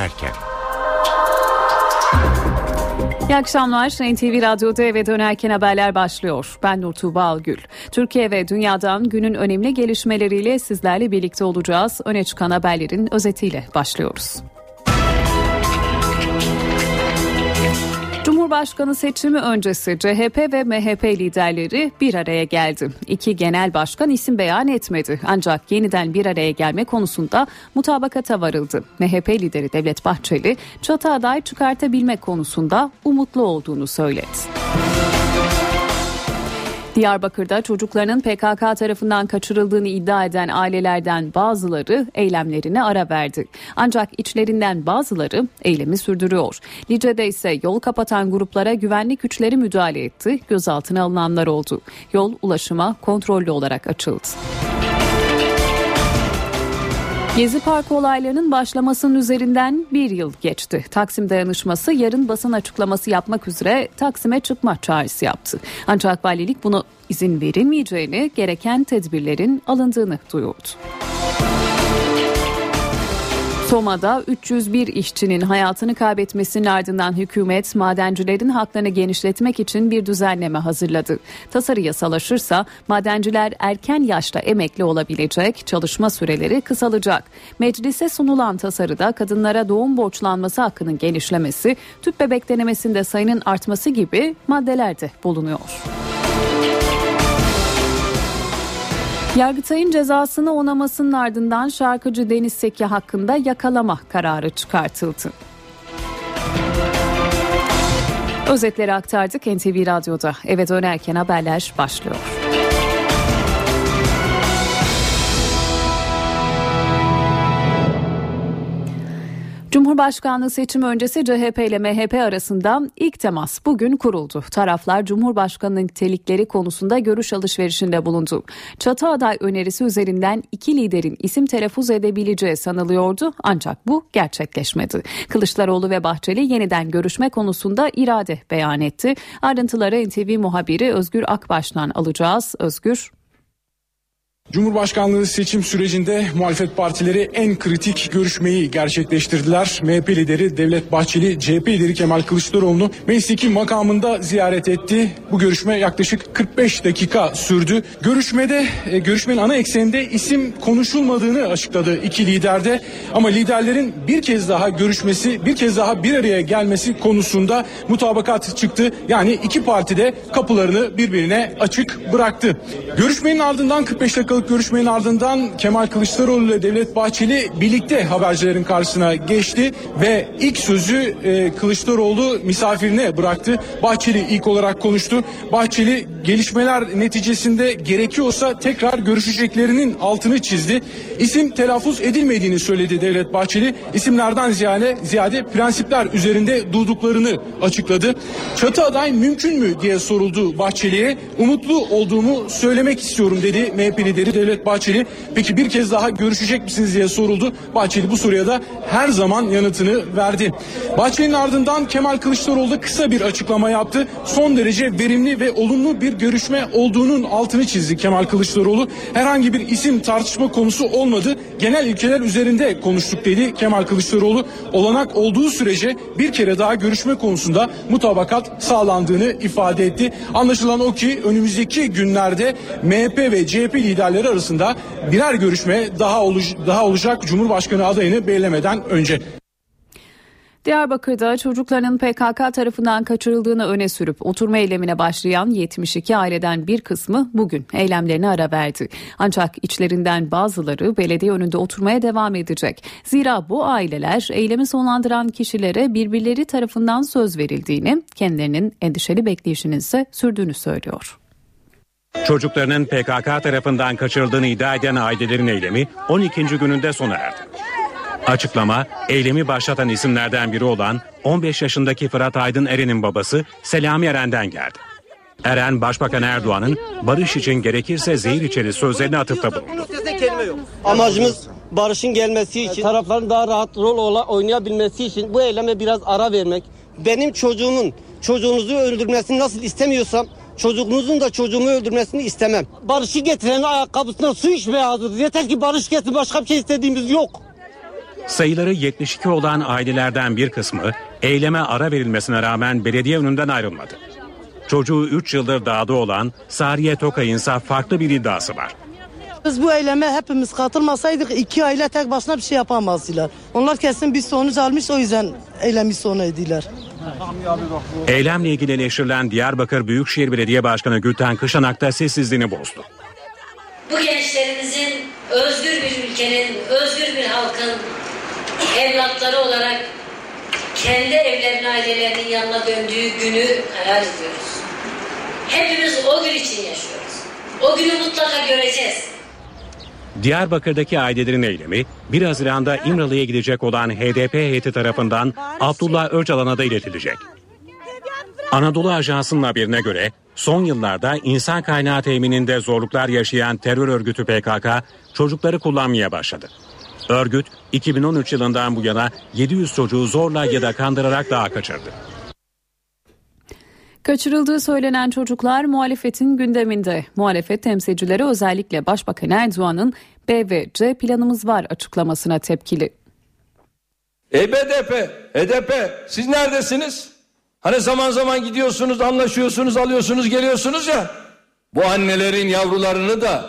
dönerken. İyi akşamlar. NTV Radyo'da eve dönerken haberler başlıyor. Ben Nur Tuğba Algül. Türkiye ve dünyadan günün önemli gelişmeleriyle sizlerle birlikte olacağız. Öne çıkan haberlerin özetiyle başlıyoruz. Cumhurbaşkanı seçimi öncesi CHP ve MHP liderleri bir araya geldi. İki genel başkan isim beyan etmedi. Ancak yeniden bir araya gelme konusunda mutabakata varıldı. MHP lideri Devlet Bahçeli çatı aday çıkartabilme konusunda umutlu olduğunu söyledi. Diyarbakır'da çocuklarının PKK tarafından kaçırıldığını iddia eden ailelerden bazıları eylemlerine ara verdi. Ancak içlerinden bazıları eylemi sürdürüyor. Lice'de ise yol kapatan gruplara güvenlik güçleri müdahale etti. Gözaltına alınanlar oldu. Yol ulaşıma kontrollü olarak açıldı. Gezi Parkı olaylarının başlamasının üzerinden bir yıl geçti. Taksim dayanışması yarın basın açıklaması yapmak üzere Taksim'e çıkma çağrısı yaptı. Ancak valilik bunu izin verilmeyeceğini, gereken tedbirlerin alındığını duyurdu. Soma'da 301 işçinin hayatını kaybetmesinin ardından hükümet madencilerin haklarını genişletmek için bir düzenleme hazırladı. Tasarı yasalaşırsa madenciler erken yaşta emekli olabilecek, çalışma süreleri kısalacak. Meclise sunulan tasarıda kadınlara doğum borçlanması hakkının genişlemesi, tüp bebek denemesinde sayının artması gibi maddeler de bulunuyor. Yargıtay'ın cezasını onamasının ardından şarkıcı Deniz Seki hakkında yakalama kararı çıkartıldı. Özetleri aktardık NTV Radyo'da. Eve dönerken haberler başlıyor. Cumhurbaşkanlığı seçimi öncesi CHP ile MHP arasında ilk temas bugün kuruldu. Taraflar Cumhurbaşkanı nitelikleri konusunda görüş alışverişinde bulundu. Çatı aday önerisi üzerinden iki liderin isim telaffuz edebileceği sanılıyordu ancak bu gerçekleşmedi. Kılıçdaroğlu ve Bahçeli yeniden görüşme konusunda irade beyan etti. Ayrıntıları NTV muhabiri Özgür Akbaş'tan alacağız. Özgür Cumhurbaşkanlığı seçim sürecinde muhalefet partileri en kritik görüşmeyi gerçekleştirdiler. MHP lideri Devlet Bahçeli, CHP lideri Kemal Kılıçdaroğlu'nu mesleki makamında ziyaret etti. Bu görüşme yaklaşık 45 dakika sürdü. Görüşmede, e, görüşmenin ana ekseninde isim konuşulmadığını açıkladı iki liderde. Ama liderlerin bir kez daha görüşmesi, bir kez daha bir araya gelmesi konusunda mutabakat çıktı. Yani iki parti de kapılarını birbirine açık bıraktı. Görüşmenin ardından 45 dakika dakikalık görüşmenin ardından Kemal Kılıçdaroğlu ile Devlet Bahçeli birlikte habercilerin karşısına geçti ve ilk sözü e, Kılıçdaroğlu misafirine bıraktı. Bahçeli ilk olarak konuştu. Bahçeli gelişmeler neticesinde gerekiyorsa tekrar görüşeceklerinin altını çizdi. İsim telaffuz edilmediğini söyledi Devlet Bahçeli. İsimlerden ziyade, ziyade prensipler üzerinde durduklarını açıkladı. Çatı aday mümkün mü diye soruldu Bahçeli'ye. Umutlu olduğumu söylemek istiyorum dedi MHP lideri lideri Devlet Bahçeli peki bir kez daha görüşecek misiniz diye soruldu. Bahçeli bu soruya da her zaman yanıtını verdi. Bahçeli'nin ardından Kemal Kılıçdaroğlu da kısa bir açıklama yaptı. Son derece verimli ve olumlu bir görüşme olduğunun altını çizdi Kemal Kılıçdaroğlu. Herhangi bir isim tartışma konusu olmadı. Genel ilkeler üzerinde konuştuk dedi Kemal Kılıçdaroğlu. Olanak olduğu sürece bir kere daha görüşme konusunda mutabakat sağlandığını ifade etti. Anlaşılan o ki önümüzdeki günlerde MHP ve CHP liderleri liderleri arasında birer görüşme daha, oluş, daha olacak Cumhurbaşkanı adayını belirlemeden önce. Diyarbakır'da çocuklarının PKK tarafından kaçırıldığını öne sürüp oturma eylemine başlayan 72 aileden bir kısmı bugün eylemlerine ara verdi. Ancak içlerinden bazıları belediye önünde oturmaya devam edecek. Zira bu aileler eylemi sonlandıran kişilere birbirleri tarafından söz verildiğini, kendilerinin endişeli bekleyişinin ise sürdüğünü söylüyor. Çocuklarının PKK tarafından kaçırıldığını iddia eden ailelerin eylemi 12. gününde sona erdi. Açıklama eylemi başlatan isimlerden biri olan 15 yaşındaki Fırat Aydın Eren'in babası Selami Eren'den geldi. Eren Başbakan Erdoğan'ın barış için gerekirse zehir içeri sözlerini atıfta bulundu. Amacımız barışın gelmesi için, tarafların daha rahat rol oynayabilmesi için bu eyleme biraz ara vermek. Benim çocuğumun çocuğunuzu öldürmesini nasıl istemiyorsam Çocuğunuzun da çocuğumu öldürmesini istemem. Barışı getiren ayakkabısına su içmeye hazırız. Yeter ki barış getir başka bir şey istediğimiz yok. Sayıları 72 olan ailelerden bir kısmı eyleme ara verilmesine rağmen belediye önünden ayrılmadı. Çocuğu 3 yıldır dağda olan Sariye Tokay'ın ise farklı bir iddiası var. Biz bu eyleme hepimiz katılmasaydık iki aile tek başına bir şey yapamazdılar. Onlar kesin bir sonuç almış o yüzden eylemi sona ediler. Eylemle ilgili eleştirilen Diyarbakır Büyükşehir Belediye Başkanı Gülten Kışanak da sessizliğini bozdu. Bu gençlerimizin özgür bir ülkenin, özgür bir halkın evlatları olarak kendi evlerine, ailelerinin yanına döndüğü günü hayal ediyoruz. Hepimiz o gün için yaşıyoruz. O günü mutlaka göreceğiz. Diyarbakır'daki ailelerin eylemi 1 Haziran'da İmralı'ya gidecek olan HDP heyeti tarafından Abdullah Öcalan'a da iletilecek. Anadolu Ajansı'nın haberine göre son yıllarda insan kaynağı temininde zorluklar yaşayan terör örgütü PKK çocukları kullanmaya başladı. Örgüt 2013 yılından bu yana 700 çocuğu zorla ya da kandırarak daha kaçırdı. Kaçırıldığı söylenen çocuklar muhalefetin gündeminde. Muhalefet temsilcileri özellikle Başbakan Erdoğan'ın B ve C planımız var açıklamasına tepkili. E BDP, HDP siz neredesiniz? Hani zaman zaman gidiyorsunuz, anlaşıyorsunuz, alıyorsunuz, geliyorsunuz ya. Bu annelerin yavrularını da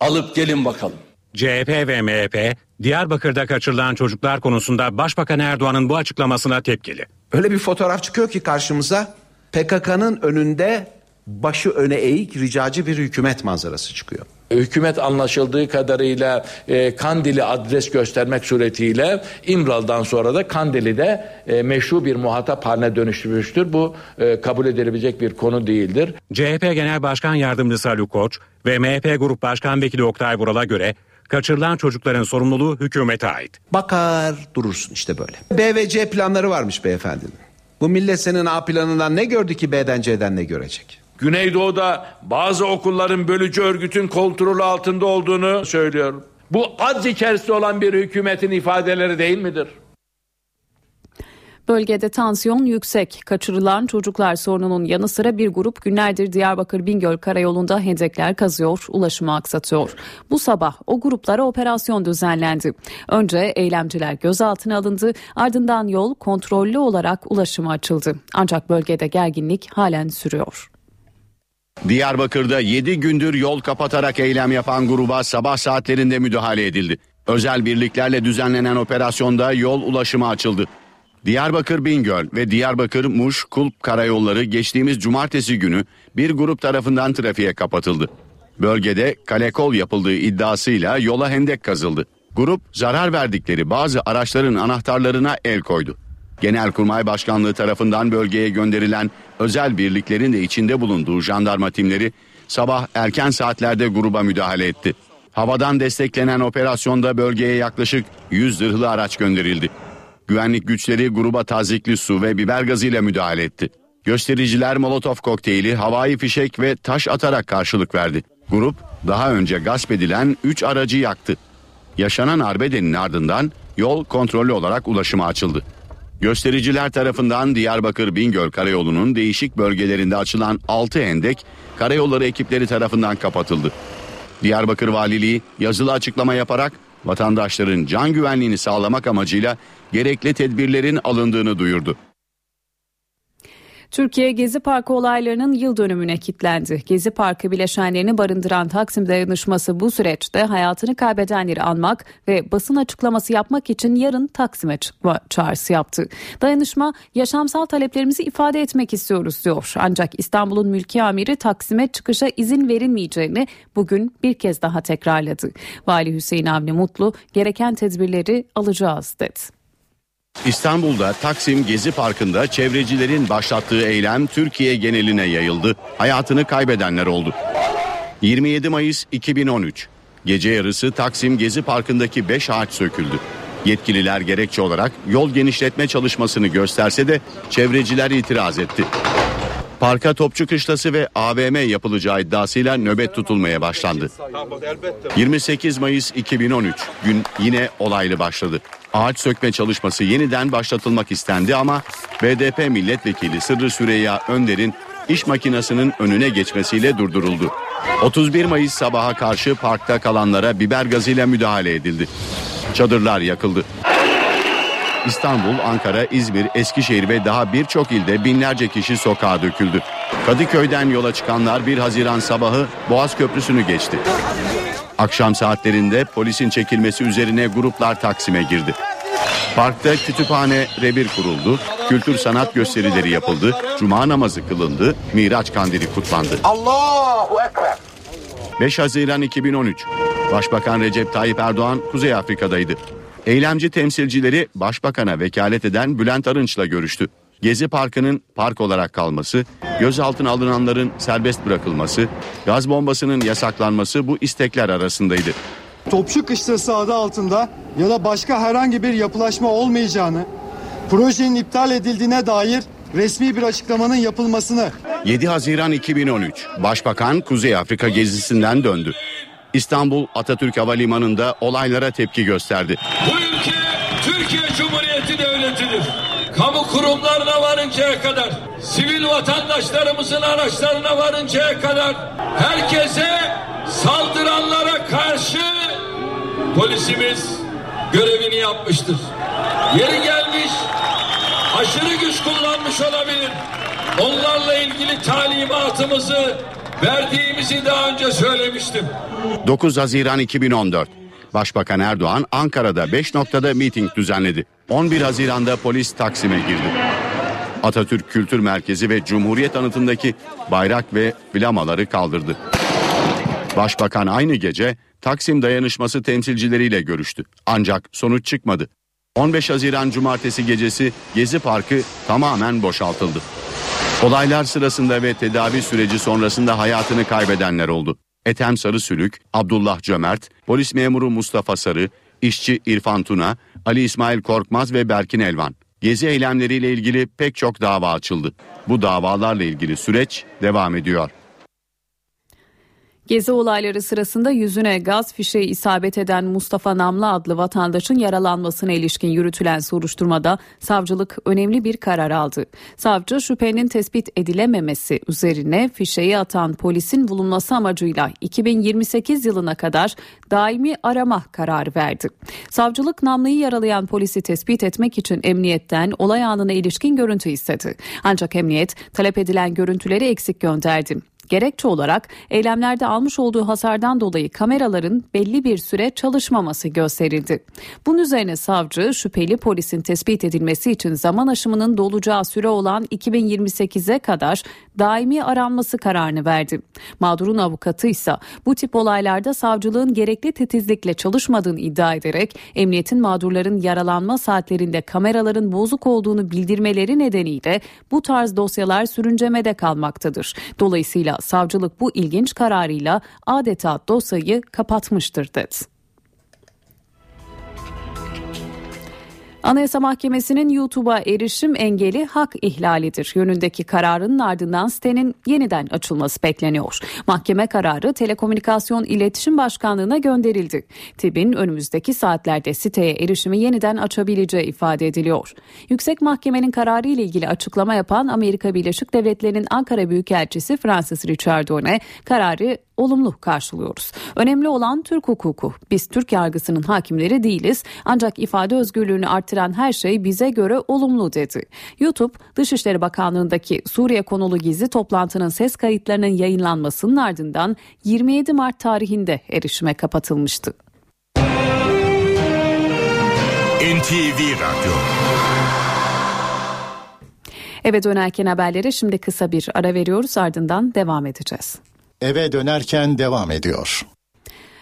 alıp gelin bakalım. CHP ve MHP Diyarbakır'da kaçırılan çocuklar konusunda Başbakan Erdoğan'ın bu açıklamasına tepkili. Öyle bir fotoğraf çıkıyor ki karşımıza PKK'nın önünde başı öne eğik ricacı bir hükümet manzarası çıkıyor. Hükümet anlaşıldığı kadarıyla e, Kandil'i adres göstermek suretiyle İmral'dan sonra da Kandil'i de e, meşru bir muhatap haline dönüştürmüştür. Bu e, kabul edilebilecek bir konu değildir. CHP Genel Başkan Yardımcısı Haluk Koç ve MHP Grup Başkan Vekili Oktay Vural'a göre kaçırılan çocukların sorumluluğu hükümete ait. Bakar durursun işte böyle. B ve C planları varmış beyefendinin. Bu millet senin A planından ne gördü ki B'den C'den ne görecek? Güneydoğu'da bazı okulların bölücü örgütün kontrolü altında olduğunu söylüyorum. Bu az içerisinde olan bir hükümetin ifadeleri değil midir? Bölgede tansiyon yüksek. Kaçırılan çocuklar sorununun yanı sıra bir grup günlerdir Diyarbakır Bingöl Karayolu'nda hendekler kazıyor, ulaşımı aksatıyor. Bu sabah o gruplara operasyon düzenlendi. Önce eylemciler gözaltına alındı, ardından yol kontrollü olarak ulaşıma açıldı. Ancak bölgede gerginlik halen sürüyor. Diyarbakır'da 7 gündür yol kapatarak eylem yapan gruba sabah saatlerinde müdahale edildi. Özel birliklerle düzenlenen operasyonda yol ulaşımı açıldı. Diyarbakır Bingöl ve Diyarbakır Muş Kulp karayolları geçtiğimiz cumartesi günü bir grup tarafından trafiğe kapatıldı. Bölgede kalekol yapıldığı iddiasıyla yola hendek kazıldı. Grup zarar verdikleri bazı araçların anahtarlarına el koydu. Genelkurmay Başkanlığı tarafından bölgeye gönderilen özel birliklerin de içinde bulunduğu jandarma timleri sabah erken saatlerde gruba müdahale etti. Havadan desteklenen operasyonda bölgeye yaklaşık 100 zırhlı araç gönderildi. Güvenlik güçleri gruba tazikli su ve biber gazıyla müdahale etti. Göstericiler molotof kokteyli, havai fişek ve taş atarak karşılık verdi. Grup daha önce gasp edilen 3 aracı yaktı. Yaşanan arbedenin ardından yol kontrollü olarak ulaşıma açıldı. Göstericiler tarafından Diyarbakır Bingöl Karayolu'nun değişik bölgelerinde açılan 6 hendek karayolları ekipleri tarafından kapatıldı. Diyarbakır Valiliği yazılı açıklama yaparak vatandaşların can güvenliğini sağlamak amacıyla gerekli tedbirlerin alındığını duyurdu. Türkiye Gezi Parkı olaylarının yıl dönümüne kilitlendi. Gezi Parkı bileşenlerini barındıran Taksim dayanışması bu süreçte hayatını kaybedenleri anmak ve basın açıklaması yapmak için yarın Taksim'e çıkma çağrısı yaptı. Dayanışma yaşamsal taleplerimizi ifade etmek istiyoruz diyor. Ancak İstanbul'un mülki amiri Taksim'e çıkışa izin verilmeyeceğini bugün bir kez daha tekrarladı. Vali Hüseyin Avni Mutlu gereken tedbirleri alacağız dedi. İstanbul'da Taksim Gezi Parkı'nda çevrecilerin başlattığı eylem Türkiye geneline yayıldı. Hayatını kaybedenler oldu. 27 Mayıs 2013 gece yarısı Taksim Gezi Parkı'ndaki 5 ağaç söküldü. Yetkililer gerekçe olarak yol genişletme çalışmasını gösterse de çevreciler itiraz etti. Parka Topçu Kışlası ve AVM yapılacağı iddiasıyla nöbet tutulmaya başlandı. 28 Mayıs 2013 gün yine olaylı başladı. Ağaç sökme çalışması yeniden başlatılmak istendi ama BDP milletvekili Sırrı Süreyya Önder'in iş makinesinin önüne geçmesiyle durduruldu. 31 Mayıs sabaha karşı parkta kalanlara biber gazıyla müdahale edildi. Çadırlar yakıldı. İstanbul, Ankara, İzmir, Eskişehir ve daha birçok ilde binlerce kişi sokağa döküldü. Kadıköy'den yola çıkanlar 1 Haziran sabahı Boğaz Köprüsü'nü geçti. Akşam saatlerinde polisin çekilmesi üzerine gruplar Taksim'e girdi. Parkta kütüphane, revir kuruldu, kültür sanat gösterileri yapıldı, cuma namazı kılındı, Miraç kandili kutlandı. Allahu Ekber. 5 Haziran 2013 Başbakan Recep Tayyip Erdoğan Kuzey Afrika'daydı. Eylemci temsilcileri Başbakan'a vekalet eden Bülent Arınç'la görüştü. Gezi Parkı'nın park olarak kalması, gözaltına alınanların serbest bırakılması, gaz bombasının yasaklanması bu istekler arasındaydı. Topçu Kışlası adı altında ya da başka herhangi bir yapılaşma olmayacağını, projenin iptal edildiğine dair resmi bir açıklamanın yapılmasını 7 Haziran 2013 Başbakan Kuzey Afrika gezisinden döndü. İstanbul Atatürk Havalimanı'nda olaylara tepki gösterdi. Bu ülke Türkiye Cumhuriyeti Devleti'dir. Kamu kurumlarına varıncaya kadar, sivil vatandaşlarımızın araçlarına varıncaya kadar herkese saldıranlara karşı polisimiz görevini yapmıştır. Yeri gelmiş aşırı güç kullanmış olabilir. Onlarla ilgili talimatımızı verdiğimizi daha önce söylemiştim. 9 Haziran 2014 Başbakan Erdoğan Ankara'da 5 noktada miting düzenledi. 11 Haziran'da polis Taksim'e girdi. Atatürk Kültür Merkezi ve Cumhuriyet Anıtı'ndaki bayrak ve flamaları kaldırdı. Başbakan aynı gece Taksim dayanışması temsilcileriyle görüştü. Ancak sonuç çıkmadı. 15 Haziran Cumartesi gecesi Gezi Parkı tamamen boşaltıldı. Olaylar sırasında ve tedavi süreci sonrasında hayatını kaybedenler oldu. Ethem Sarısülük, Abdullah Cömert, polis memuru Mustafa Sarı, işçi İrfan Tuna, Ali İsmail Korkmaz ve Berkin Elvan. Gezi eylemleriyle ilgili pek çok dava açıldı. Bu davalarla ilgili süreç devam ediyor. Gezi olayları sırasında yüzüne gaz fişeği isabet eden Mustafa Namlı adlı vatandaşın yaralanmasına ilişkin yürütülen soruşturmada savcılık önemli bir karar aldı. Savcı şüphenin tespit edilememesi üzerine fişeği atan polisin bulunması amacıyla 2028 yılına kadar daimi arama kararı verdi. Savcılık Namlı'yı yaralayan polisi tespit etmek için emniyetten olay anına ilişkin görüntü istedi. Ancak emniyet talep edilen görüntüleri eksik gönderdi. Gerekçe olarak eylemlerde almış olduğu hasardan dolayı kameraların belli bir süre çalışmaması gösterildi. Bunun üzerine savcı şüpheli polisin tespit edilmesi için zaman aşımının dolacağı süre olan 2028'e kadar daimi aranması kararını verdi. Mağdurun avukatı ise bu tip olaylarda savcılığın gerekli titizlikle çalışmadığını iddia ederek emniyetin mağdurların yaralanma saatlerinde kameraların bozuk olduğunu bildirmeleri nedeniyle bu tarz dosyalar sürüncemede kalmaktadır. Dolayısıyla savcılık bu ilginç kararıyla adeta dosyayı kapatmıştır dedi. Anayasa Mahkemesi'nin YouTube'a erişim engeli hak ihlalidir yönündeki kararının ardından sitenin yeniden açılması bekleniyor. Mahkeme kararı Telekomünikasyon İletişim Başkanlığı'na gönderildi. TİB'in önümüzdeki saatlerde siteye erişimi yeniden açabileceği ifade ediliyor. Yüksek Mahkemenin kararı ile ilgili açıklama yapan Amerika Birleşik Devletleri'nin Ankara Büyükelçisi Francis Richardone kararı olumlu karşılıyoruz. Önemli olan Türk hukuku. Biz Türk yargısının hakimleri değiliz. Ancak ifade özgürlüğünü artıran her şey bize göre olumlu dedi. YouTube, Dışişleri Bakanlığı'ndaki Suriye konulu gizli toplantının ses kayıtlarının yayınlanmasının ardından 27 Mart tarihinde erişime kapatılmıştı. NTV Radyo Eve dönerken haberlere şimdi kısa bir ara veriyoruz ardından devam edeceğiz. Eve dönerken devam ediyor.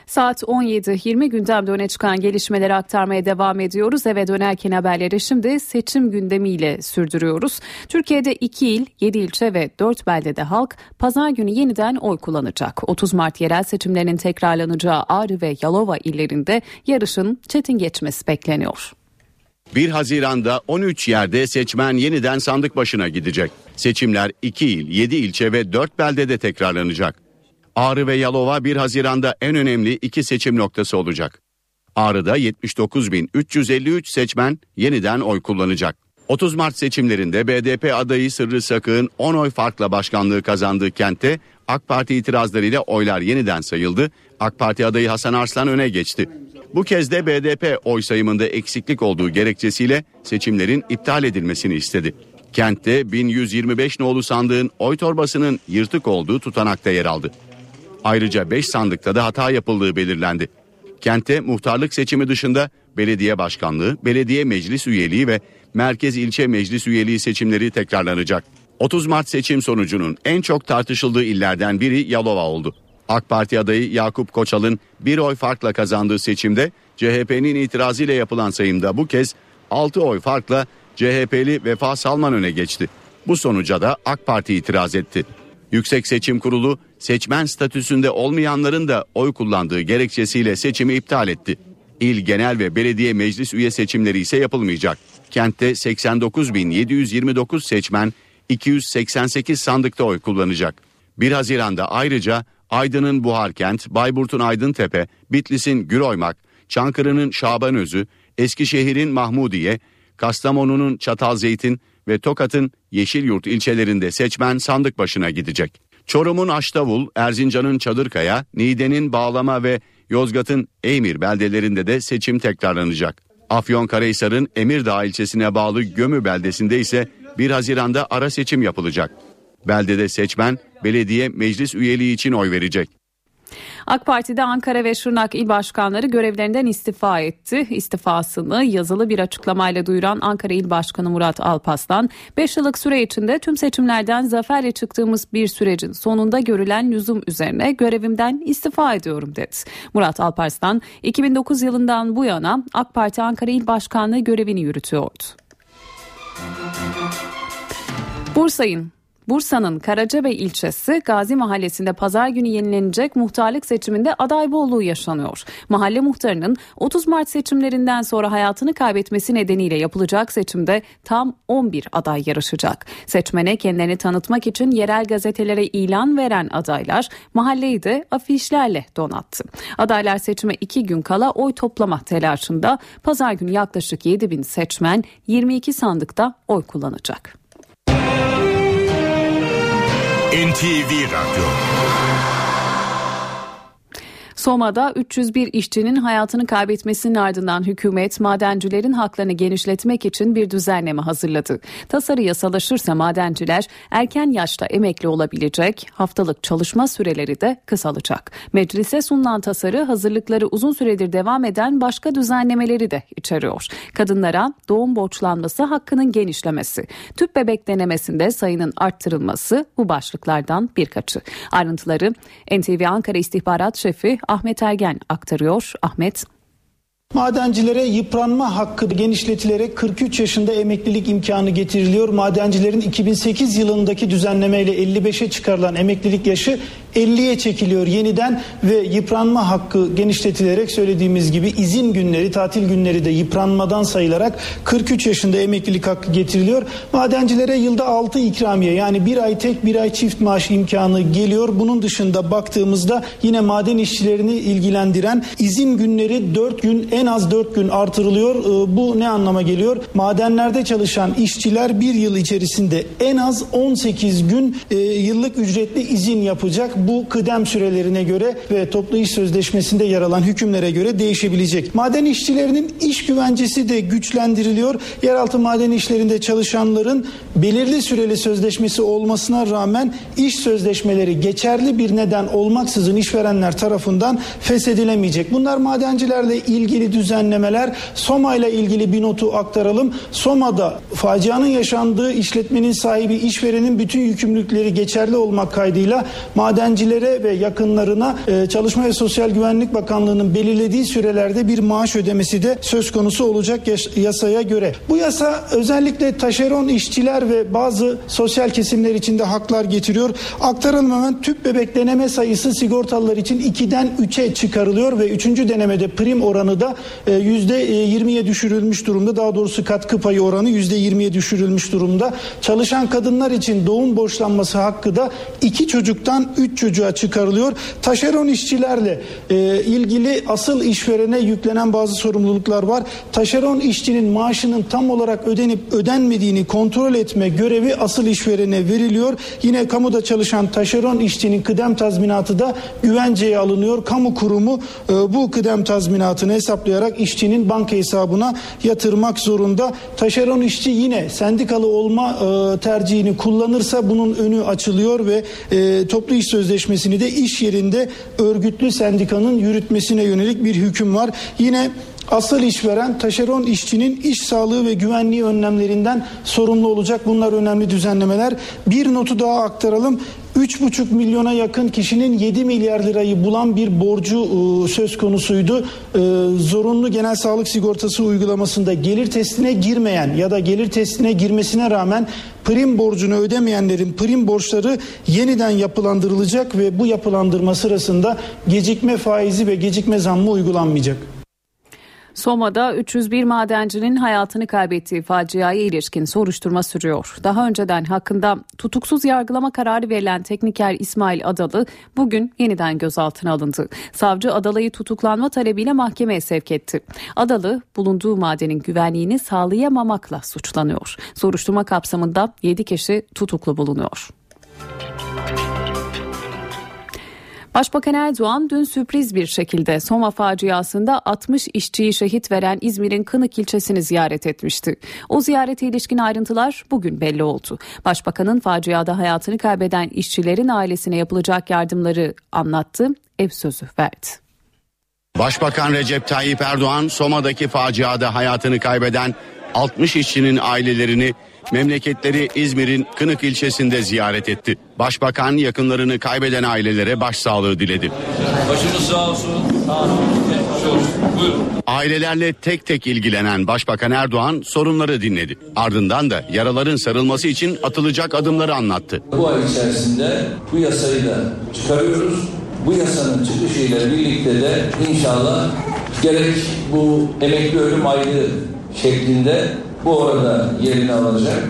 Saat 17.20 gündemde öne çıkan gelişmeleri aktarmaya devam ediyoruz. Eve dönerken haberleri şimdi seçim gündemiyle sürdürüyoruz. Türkiye'de 2 il, 7 ilçe ve 4 beldede halk pazar günü yeniden oy kullanacak. 30 Mart yerel seçimlerinin tekrarlanacağı Ağrı ve Yalova illerinde yarışın çetin geçmesi bekleniyor. 1 Haziran'da 13 yerde seçmen yeniden sandık başına gidecek. Seçimler 2 il, 7 ilçe ve 4 beldede tekrarlanacak. Ağrı ve Yalova 1 Haziran'da en önemli iki seçim noktası olacak. Ağrı'da 79.353 seçmen yeniden oy kullanacak. 30 Mart seçimlerinde BDP adayı Sırrı Sakık'ın 10 oy farkla başkanlığı kazandığı kentte AK Parti itirazlarıyla oylar yeniden sayıldı. AK Parti adayı Hasan Arslan öne geçti. Bu kez de BDP oy sayımında eksiklik olduğu gerekçesiyle seçimlerin iptal edilmesini istedi. Kentte 1125 nolu sandığın oy torbasının yırtık olduğu tutanakta yer aldı. Ayrıca 5 sandıkta da hata yapıldığı belirlendi. Kentte muhtarlık seçimi dışında belediye başkanlığı, belediye meclis üyeliği ve merkez ilçe meclis üyeliği seçimleri tekrarlanacak. 30 Mart seçim sonucunun en çok tartışıldığı illerden biri Yalova oldu. AK Parti adayı Yakup Koçal'ın bir oy farkla kazandığı seçimde CHP'nin itirazıyla yapılan sayımda bu kez 6 oy farkla CHP'li Vefa Salman öne geçti. Bu sonuca da AK Parti itiraz etti. Yüksek Seçim Kurulu seçmen statüsünde olmayanların da oy kullandığı gerekçesiyle seçimi iptal etti. İl genel ve belediye meclis üye seçimleri ise yapılmayacak. Kentte 89.729 seçmen 288 sandıkta oy kullanacak. 1 Haziran'da ayrıca Aydın'ın Buharkent, Bayburt'un Aydıntepe, Bitlis'in Güroymak, Çankırı'nın Şabanözü, Eskişehir'in Mahmudiye, Kastamonu'nun Çatalzeytin ve Tokat'ın Yeşilyurt ilçelerinde seçmen sandık başına gidecek. Çorum'un Aştavul, Erzincan'ın Çadırkaya, Niğde'nin Bağlama ve Yozgat'ın Eymir beldelerinde de seçim tekrarlanacak. Afyonkarahisar'ın Emirdağ ilçesine bağlı Gömü beldesinde ise 1 Haziran'da ara seçim yapılacak. Beldede seçmen belediye meclis üyeliği için oy verecek. AK Parti'de Ankara ve Şırnak il başkanları görevlerinden istifa etti. İstifasını yazılı bir açıklamayla duyuran Ankara İl Başkanı Murat Alpaslan, 5 yıllık süre içinde tüm seçimlerden zaferle çıktığımız bir sürecin sonunda görülen lüzum üzerine görevimden istifa ediyorum dedi. Murat Alparslan, 2009 yılından bu yana AK Parti Ankara İl Başkanlığı görevini yürütüyordu. Bursa'yın Bursa'nın Karacabey ilçesi Gazi Mahallesi'nde pazar günü yenilenecek muhtarlık seçiminde aday bolluğu yaşanıyor. Mahalle muhtarının 30 Mart seçimlerinden sonra hayatını kaybetmesi nedeniyle yapılacak seçimde tam 11 aday yarışacak. Seçmene kendilerini tanıtmak için yerel gazetelere ilan veren adaylar mahalleyi de afişlerle donattı. Adaylar seçime 2 gün kala oy toplama telaşında pazar günü yaklaşık 7 bin seçmen 22 sandıkta oy kullanacak. NTV Radyo Soma'da 301 işçinin hayatını kaybetmesinin ardından hükümet madencilerin haklarını genişletmek için bir düzenleme hazırladı. Tasarı yasalaşırsa madenciler erken yaşta emekli olabilecek, haftalık çalışma süreleri de kısalacak. Meclise sunulan tasarı hazırlıkları uzun süredir devam eden başka düzenlemeleri de içeriyor. Kadınlara doğum borçlanması hakkının genişlemesi, tüp bebek denemesinde sayının arttırılması bu başlıklardan birkaçı. Ayrıntıları NTV Ankara İstihbarat Şefi Ahmet Ergen aktarıyor. Ahmet Madencilere yıpranma hakkı genişletilerek 43 yaşında emeklilik imkanı getiriliyor. Madencilerin 2008 yılındaki düzenlemeyle 55'e çıkarılan emeklilik yaşı 50'ye çekiliyor yeniden ve yıpranma hakkı genişletilerek söylediğimiz gibi izin günleri, tatil günleri de yıpranmadan sayılarak 43 yaşında emeklilik hakkı getiriliyor. Madencilere yılda 6 ikramiye yani bir ay tek bir ay çift maaş imkanı geliyor. Bunun dışında baktığımızda yine maden işçilerini ilgilendiren izin günleri 4 gün en az 4 gün artırılıyor. Ee, Bu ne anlama geliyor? Madenlerde çalışan işçiler bir yıl içerisinde en az 18 gün e, yıllık ücretli izin yapacak. Bu kıdem sürelerine göre ve toplu iş sözleşmesinde yer alan hükümlere göre değişebilecek. Maden işçilerinin iş güvencesi de güçlendiriliyor. Yeraltı maden işlerinde çalışanların belirli süreli sözleşmesi olmasına rağmen iş sözleşmeleri geçerli bir neden olmaksızın işverenler tarafından feshedilemeyecek. Bunlar madencilerle ilgili düzenlemeler. Soma ile ilgili bir notu aktaralım. Soma'da facianın yaşandığı işletmenin sahibi işverenin bütün yükümlülükleri geçerli olmak kaydıyla madencilere ve yakınlarına e, Çalışma ve Sosyal Güvenlik Bakanlığı'nın belirlediği sürelerde bir maaş ödemesi de söz konusu olacak yasaya göre. Bu yasa özellikle taşeron işçiler ve bazı sosyal kesimler için de haklar getiriyor. Aktaralım hemen tüp bebek deneme sayısı sigortalılar için 2'den 3'e çıkarılıyor ve 3. denemede prim oranı da %20'ye düşürülmüş durumda. Daha doğrusu katkı payı oranı %20'ye düşürülmüş durumda. Çalışan kadınlar için doğum borçlanması hakkı da 2 çocuktan 3 çocuğa çıkarılıyor. Taşeron işçilerle e, ilgili asıl işverene yüklenen bazı sorumluluklar var. Taşeron işçinin maaşının tam olarak ödenip ödenmediğini kontrol etme görevi asıl işverene veriliyor. Yine kamuda çalışan taşeron işçinin kıdem tazminatı da güvenceye alınıyor. Kamu kurumu e, bu kıdem tazminatını hesap hesaplayarak işçinin banka hesabına yatırmak zorunda. Taşeron işçi yine sendikalı olma e, tercihini kullanırsa bunun önü açılıyor ve e, toplu iş sözleşmesini de iş yerinde örgütlü sendikanın yürütmesine yönelik bir hüküm var. Yine Asıl işveren taşeron işçinin iş sağlığı ve güvenliği önlemlerinden sorumlu olacak. Bunlar önemli düzenlemeler. Bir notu daha aktaralım. 3,5 milyona yakın kişinin 7 milyar lirayı bulan bir borcu e, söz konusuydu. E, zorunlu genel sağlık sigortası uygulamasında gelir testine girmeyen ya da gelir testine girmesine rağmen prim borcunu ödemeyenlerin prim borçları yeniden yapılandırılacak ve bu yapılandırma sırasında gecikme faizi ve gecikme zammı uygulanmayacak. Soma'da 301 madencinin hayatını kaybettiği faciaya ilişkin soruşturma sürüyor. Daha önceden hakkında tutuksuz yargılama kararı verilen tekniker İsmail Adalı bugün yeniden gözaltına alındı. Savcı Adalı'yı tutuklanma talebiyle mahkemeye sevk etti. Adalı bulunduğu madenin güvenliğini sağlayamamakla suçlanıyor. Soruşturma kapsamında 7 kişi tutuklu bulunuyor. Başbakan Erdoğan dün sürpriz bir şekilde Soma faciasında 60 işçiyi şehit veren İzmir'in Kınık ilçesini ziyaret etmişti. O ziyarete ilişkin ayrıntılar bugün belli oldu. Başbakanın faciada hayatını kaybeden işçilerin ailesine yapılacak yardımları anlattı, ev sözü verdi. Başbakan Recep Tayyip Erdoğan Soma'daki faciada hayatını kaybeden 60 işçinin ailelerini memleketleri İzmir'in Kınık ilçesinde ziyaret etti. Başbakan yakınlarını kaybeden ailelere başsağlığı diledi. Başınız sağ olsun. Sağ olsun. Buyurun. Ailelerle tek tek ilgilenen Başbakan Erdoğan sorunları dinledi. Ardından da yaraların sarılması için atılacak adımları anlattı. Bu ay içerisinde bu yasayı da çıkarıyoruz. Bu yasanın çıkışıyla birlikte de inşallah gerek bu emekli ölüm aylığı şeklinde bu orada yerini alacak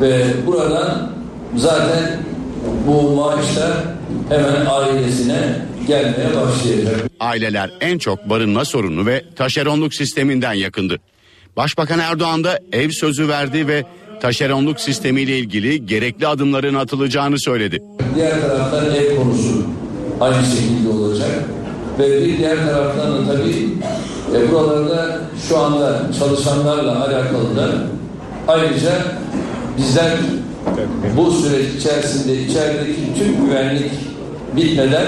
ve buradan zaten bu maaşlar hemen ailesine gelmeye başlayacak. Aileler en çok barınma sorunu ve taşeronluk sisteminden yakındı. Başbakan Erdoğan da ev sözü verdi ve taşeronluk sistemiyle ilgili gerekli adımların atılacağını söyledi. Diğer taraftan ev konusu aynı şekilde olacak. Ve bir diğer taraftan da tabii e, buralarda şu anda çalışanlarla alakalı da ayrıca bizler bu süreç içerisinde içerideki tüm güvenlik bitmeden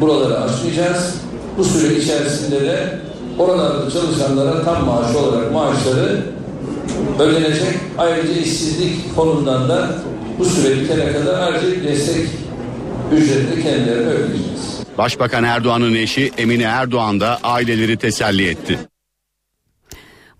buraları açmayacağız. Bu süre içerisinde de oralarda çalışanlara tam maaş olarak maaşları ödenecek. Ayrıca işsizlik fonundan da bu süre bitene kadar ayrıca destek ücretini kendilerine ödeyeceğiz. Başbakan Erdoğan'ın eşi Emine Erdoğan da aileleri teselli etti.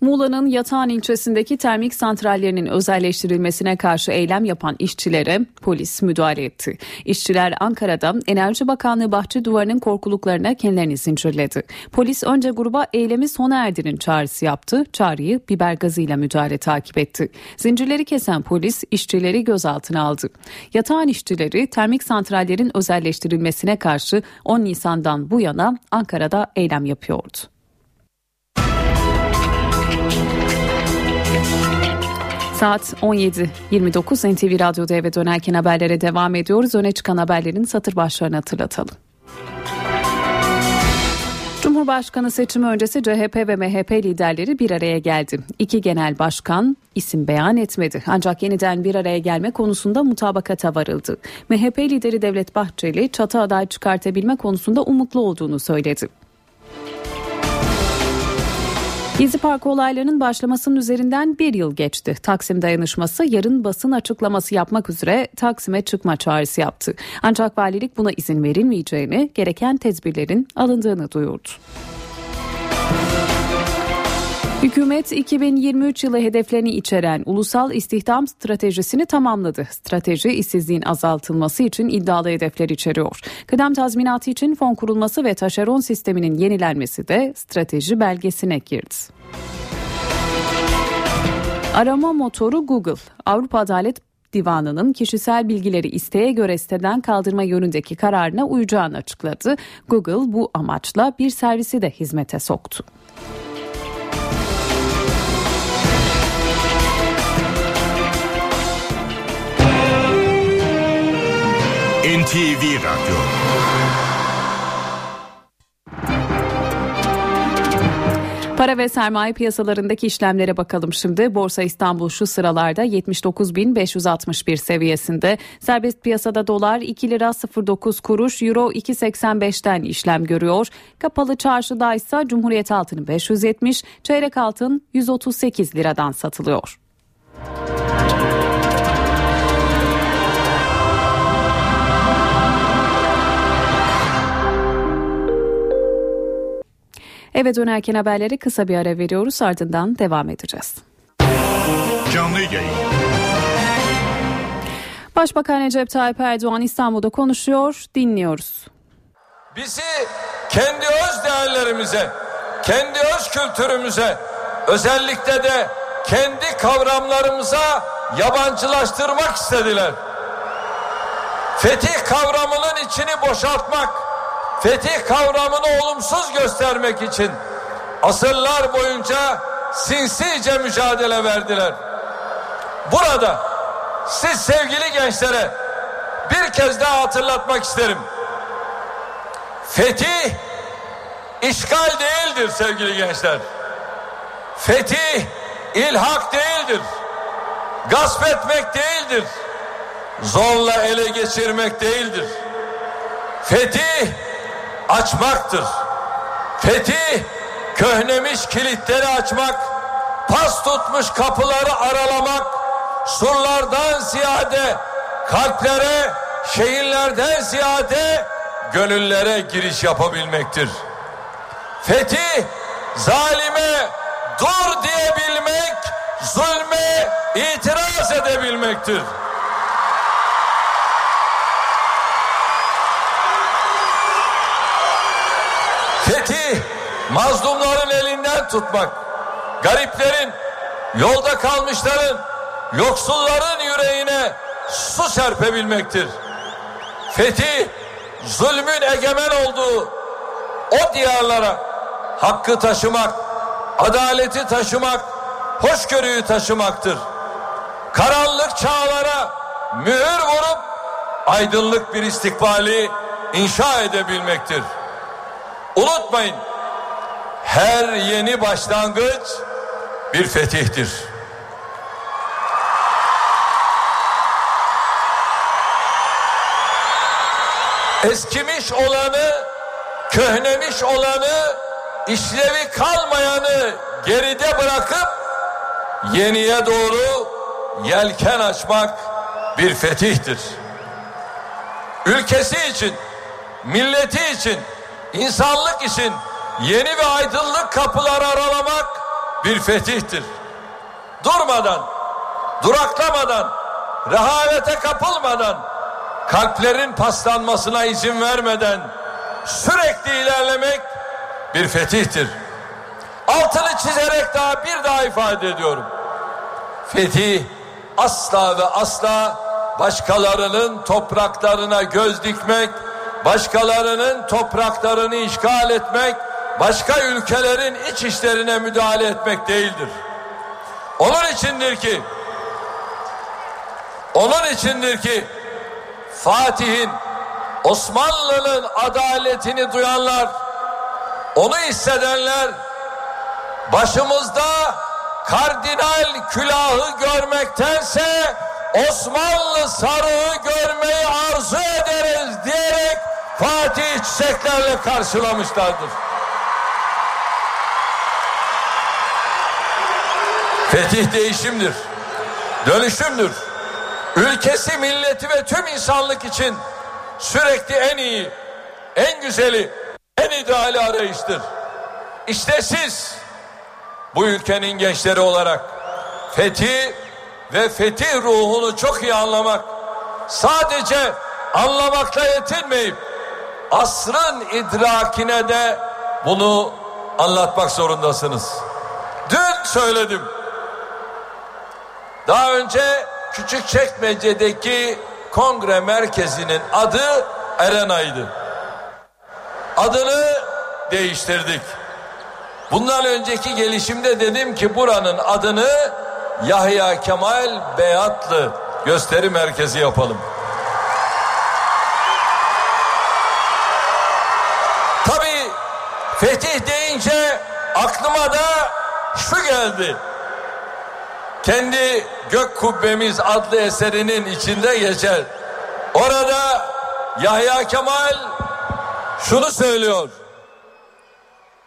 Muğla'nın Yatağan ilçesindeki termik santrallerinin özelleştirilmesine karşı eylem yapan işçilere polis müdahale etti. İşçiler Ankara'da Enerji Bakanlığı bahçe duvarının korkuluklarına kendilerini zincirledi. Polis önce gruba eylemi sona erdirin çağrısı yaptı. Çağrıyı biber gazıyla müdahale takip etti. Zincirleri kesen polis işçileri gözaltına aldı. Yatağan işçileri termik santrallerin özelleştirilmesine karşı 10 Nisan'dan bu yana Ankara'da eylem yapıyordu. Saat 17.29 NTV Radyo'da eve dönerken haberlere devam ediyoruz. Öne çıkan haberlerin satır başlarını hatırlatalım. Cumhurbaşkanı seçimi öncesi CHP ve MHP liderleri bir araya geldi. İki genel başkan isim beyan etmedi. Ancak yeniden bir araya gelme konusunda mutabakata varıldı. MHP lideri Devlet Bahçeli çatı aday çıkartabilme konusunda umutlu olduğunu söyledi. Gezi Parkı olaylarının başlamasının üzerinden bir yıl geçti. Taksim dayanışması yarın basın açıklaması yapmak üzere Taksim'e çıkma çağrısı yaptı. Ancak valilik buna izin verilmeyeceğini, gereken tedbirlerin alındığını duyurdu. Hükümet 2023 yılı hedeflerini içeren ulusal istihdam stratejisini tamamladı. Strateji işsizliğin azaltılması için iddialı hedefler içeriyor. Kıdem tazminatı için fon kurulması ve taşeron sisteminin yenilenmesi de strateji belgesine girdi. Arama motoru Google, Avrupa Adalet Divanı'nın kişisel bilgileri isteğe göre siteden kaldırma yönündeki kararına uyacağını açıkladı. Google bu amaçla bir servisi de hizmete soktu. NTV Radyo Para ve sermaye piyasalarındaki işlemlere bakalım şimdi. Borsa İstanbul şu sıralarda 79.561 seviyesinde. Serbest piyasada dolar 2 lira 09 kuruş, euro 2.85'ten işlem görüyor. Kapalı çarşıda ise Cumhuriyet altını 570, çeyrek altın 138 liradan satılıyor. Eve dönerken haberleri kısa bir ara veriyoruz ardından devam edeceğiz. Canlı yayın. Başbakan Recep Tayyip Erdoğan İstanbul'da konuşuyor, dinliyoruz. Bizi kendi öz değerlerimize, kendi öz kültürümüze, özellikle de kendi kavramlarımıza yabancılaştırmak istediler. Fetih kavramının içini boşaltmak, fetih kavramını olumsuz göstermek için asırlar boyunca sinsice mücadele verdiler. Burada siz sevgili gençlere bir kez daha hatırlatmak isterim. Fetih işgal değildir sevgili gençler. Fetih ilhak değildir. Gasp etmek değildir. Zorla ele geçirmek değildir. Fetih açmaktır. Fetih köhnemiş kilitleri açmak, pas tutmuş kapıları aralamak, surlardan ziyade kalplere, şehirlerden ziyade gönüllere giriş yapabilmektir. Fetih zalime dur diyebilmek, zulme itiraz edebilmektir. Mazlumların elinden tutmak, gariplerin, yolda kalmışların, yoksulların yüreğine su serpebilmektir. Fetih zulmün egemen olduğu o diyarlara hakkı taşımak, adaleti taşımak, hoşgörüyü taşımaktır. Karanlık çağlara mühür vurup aydınlık bir istikbali inşa edebilmektir. Unutmayın her yeni başlangıç bir fetihtir. Eskimiş olanı, köhnemiş olanı, işlevi kalmayanı geride bırakıp yeniye doğru yelken açmak bir fetihtir. Ülkesi için, milleti için, insanlık için yeni ve aydınlık kapılar aralamak bir fetihtir. Durmadan, duraklamadan, rehavete kapılmadan, kalplerin paslanmasına izin vermeden sürekli ilerlemek bir fetihtir. Altını çizerek daha bir daha ifade ediyorum. Fetih asla ve asla başkalarının topraklarına göz dikmek, başkalarının topraklarını işgal etmek, başka ülkelerin iç işlerine müdahale etmek değildir. Onun içindir ki onun içindir ki Fatih'in Osmanlı'nın adaletini duyanlar onu hissedenler başımızda kardinal külahı görmektense Osmanlı sarığı görmeyi arzu ederiz diyerek Fatih çiçeklerle karşılamışlardır. Fetih değişimdir. Dönüşümdür. Ülkesi, milleti ve tüm insanlık için sürekli en iyi, en güzeli, en ideali arayıştır. İşte siz bu ülkenin gençleri olarak fethi ve fetih ruhunu çok iyi anlamak, sadece anlamakla yetinmeyip asrın idrakine de bunu anlatmak zorundasınız. Dün söyledim. Daha önce Küçükçekmece'deki kongre merkezinin adı Erena'ydı. Adını değiştirdik. Bundan önceki gelişimde dedim ki buranın adını Yahya Kemal Beyatlı gösteri merkezi yapalım. Tabii fetih deyince aklıma da şu geldi. Kendi Gök Kubbemiz adlı eserinin içinde geçer. Orada Yahya Kemal şunu söylüyor.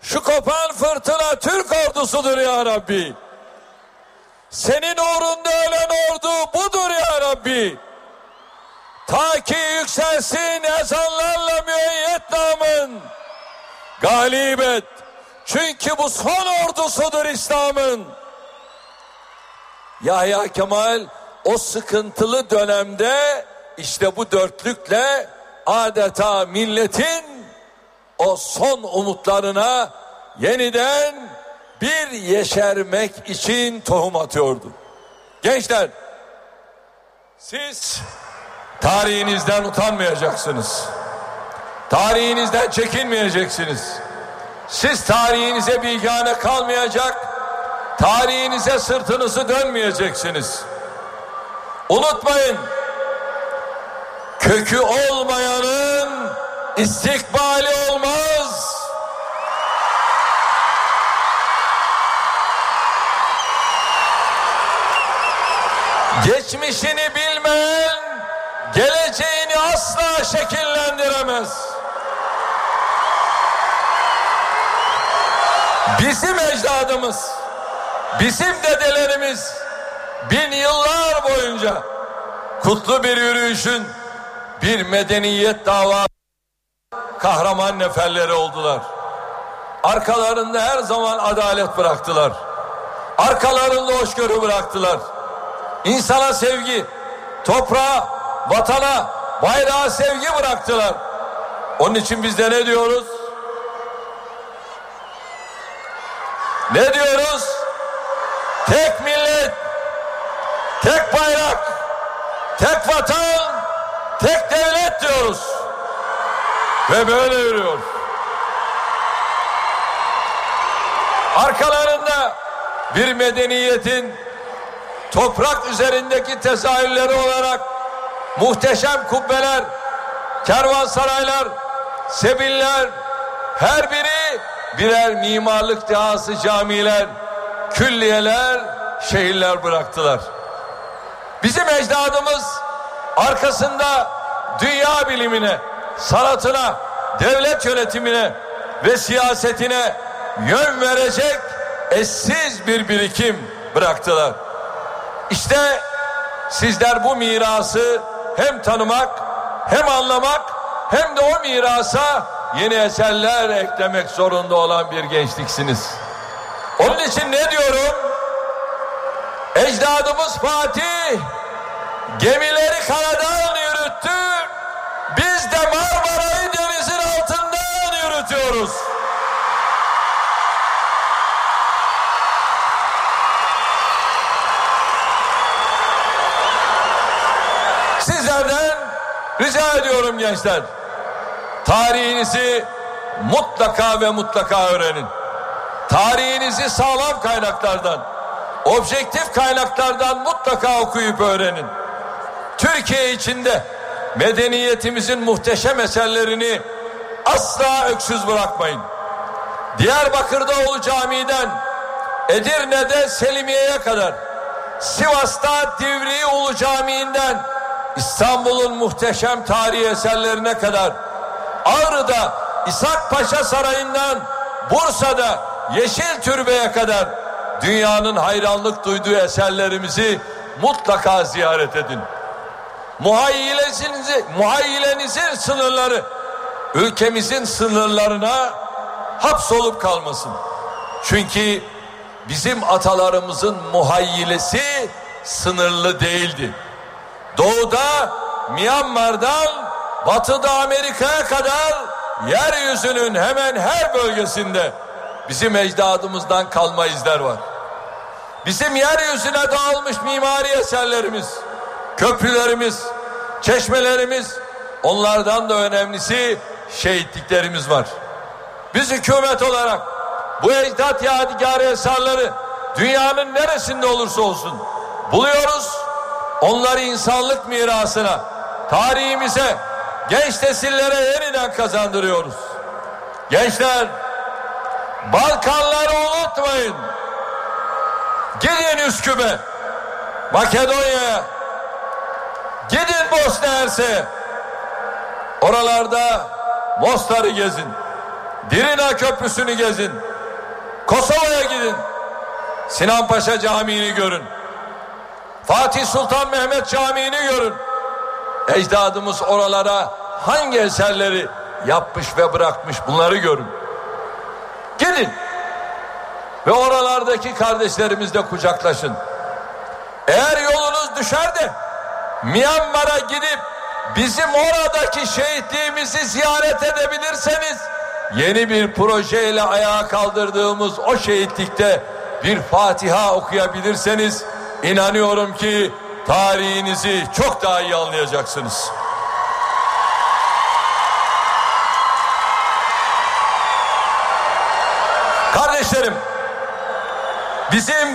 Şu kopan fırtına Türk ordusudur ya Rabbi. Senin uğrunda ölen ordu budur ya Rabbi. Ta ki yükselsin ezanlarla müeyyet namın. Galip et. Çünkü bu son ordusudur İslam'ın. Yahya Kemal o sıkıntılı dönemde işte bu dörtlükle adeta milletin o son umutlarına yeniden bir yeşermek için tohum atıyordu. Gençler siz tarihinizden utanmayacaksınız. Tarihinizden çekinmeyeceksiniz. Siz tarihinize bilgane kalmayacak, tarihinize sırtınızı dönmeyeceksiniz. Unutmayın, kökü olmayanın istikbali olmaz. Geçmişini bilmeyen geleceğini asla şekillendiremez. Bizim ecdadımız, bizim dedelerimiz bin yıllar boyunca kutlu bir yürüyüşün bir medeniyet dava kahraman neferleri oldular. Arkalarında her zaman adalet bıraktılar. Arkalarında hoşgörü bıraktılar. İnsana sevgi, toprağa, vatana, bayrağa sevgi bıraktılar. Onun için biz de ne diyoruz? Ne diyoruz? Tek millet, tek bayrak, tek vatan, tek devlet diyoruz. Ve böyle yürüyor. Arkalarında bir medeniyetin toprak üzerindeki tezahürleri olarak muhteşem kubbeler, kervansaraylar, sebiller, her biri birer mimarlık dehası camiler, külliyeler, şehirler bıraktılar. Bizim ecdadımız arkasında dünya bilimine, sanatına, devlet yönetimine ve siyasetine yön verecek eşsiz bir birikim bıraktılar. İşte sizler bu mirası hem tanımak hem anlamak hem de o mirasa yeni eserler eklemek zorunda olan bir gençliksiniz. Onun için ne diyorum? Ecdadımız Fatih gemileri karadan yürüttü. Biz de Marmara'yı denizin altından yürütüyoruz. Sizlerden rica ediyorum gençler. Tarihinizi mutlaka ve mutlaka öğrenin. Tarihinizi sağlam kaynaklardan, objektif kaynaklardan mutlaka okuyup öğrenin. Türkiye içinde medeniyetimizin muhteşem eserlerini asla öksüz bırakmayın. Diyarbakır'da Camii'den Edirne'de Selimiye'ye kadar Sivas'ta Divriği Ulu Camii'nden İstanbul'un muhteşem tarihi eserlerine kadar Ağrı'da İshak Paşa Sarayı'ndan Bursa'da Yeşil Türbe'ye kadar dünyanın hayranlık duyduğu eserlerimizi mutlaka ziyaret edin. Muhayyilenizin, muhayyilenizin sınırları ülkemizin sınırlarına hapsolup kalmasın. Çünkü bizim atalarımızın muhayyilesi sınırlı değildi. Doğuda Myanmar'dan batıda Amerika'ya kadar yeryüzünün hemen her bölgesinde bizim ecdadımızdan kalma izler var. Bizim yeryüzüne dağılmış mimari eserlerimiz, köprülerimiz, çeşmelerimiz, onlardan da önemlisi şehitliklerimiz var. Biz hükümet olarak bu ecdat yadigarı eserleri dünyanın neresinde olursa olsun buluyoruz. Onları insanlık mirasına, tarihimize, genç nesillere yeniden kazandırıyoruz. Gençler Balkanları unutmayın. Gidin Üsküp'e, Makedonya'ya, gidin Bosna Hersek'e. Oralarda Mostar'ı gezin. Dirina Köprüsü'nü gezin. Kosova'ya gidin. Sinan Paşa Camii'ni görün. Fatih Sultan Mehmet Camii'ni görün. Ecdadımız oralara hangi eserleri yapmış ve bırakmış bunları görün. Gidin. Ve oralardaki kardeşlerimizle kucaklaşın. Eğer yolunuz düşer de Myanmar'a gidip bizim oradaki şehitliğimizi ziyaret edebilirseniz yeni bir projeyle ayağa kaldırdığımız o şehitlikte bir Fatiha okuyabilirseniz inanıyorum ki tarihinizi çok daha iyi anlayacaksınız. Bizim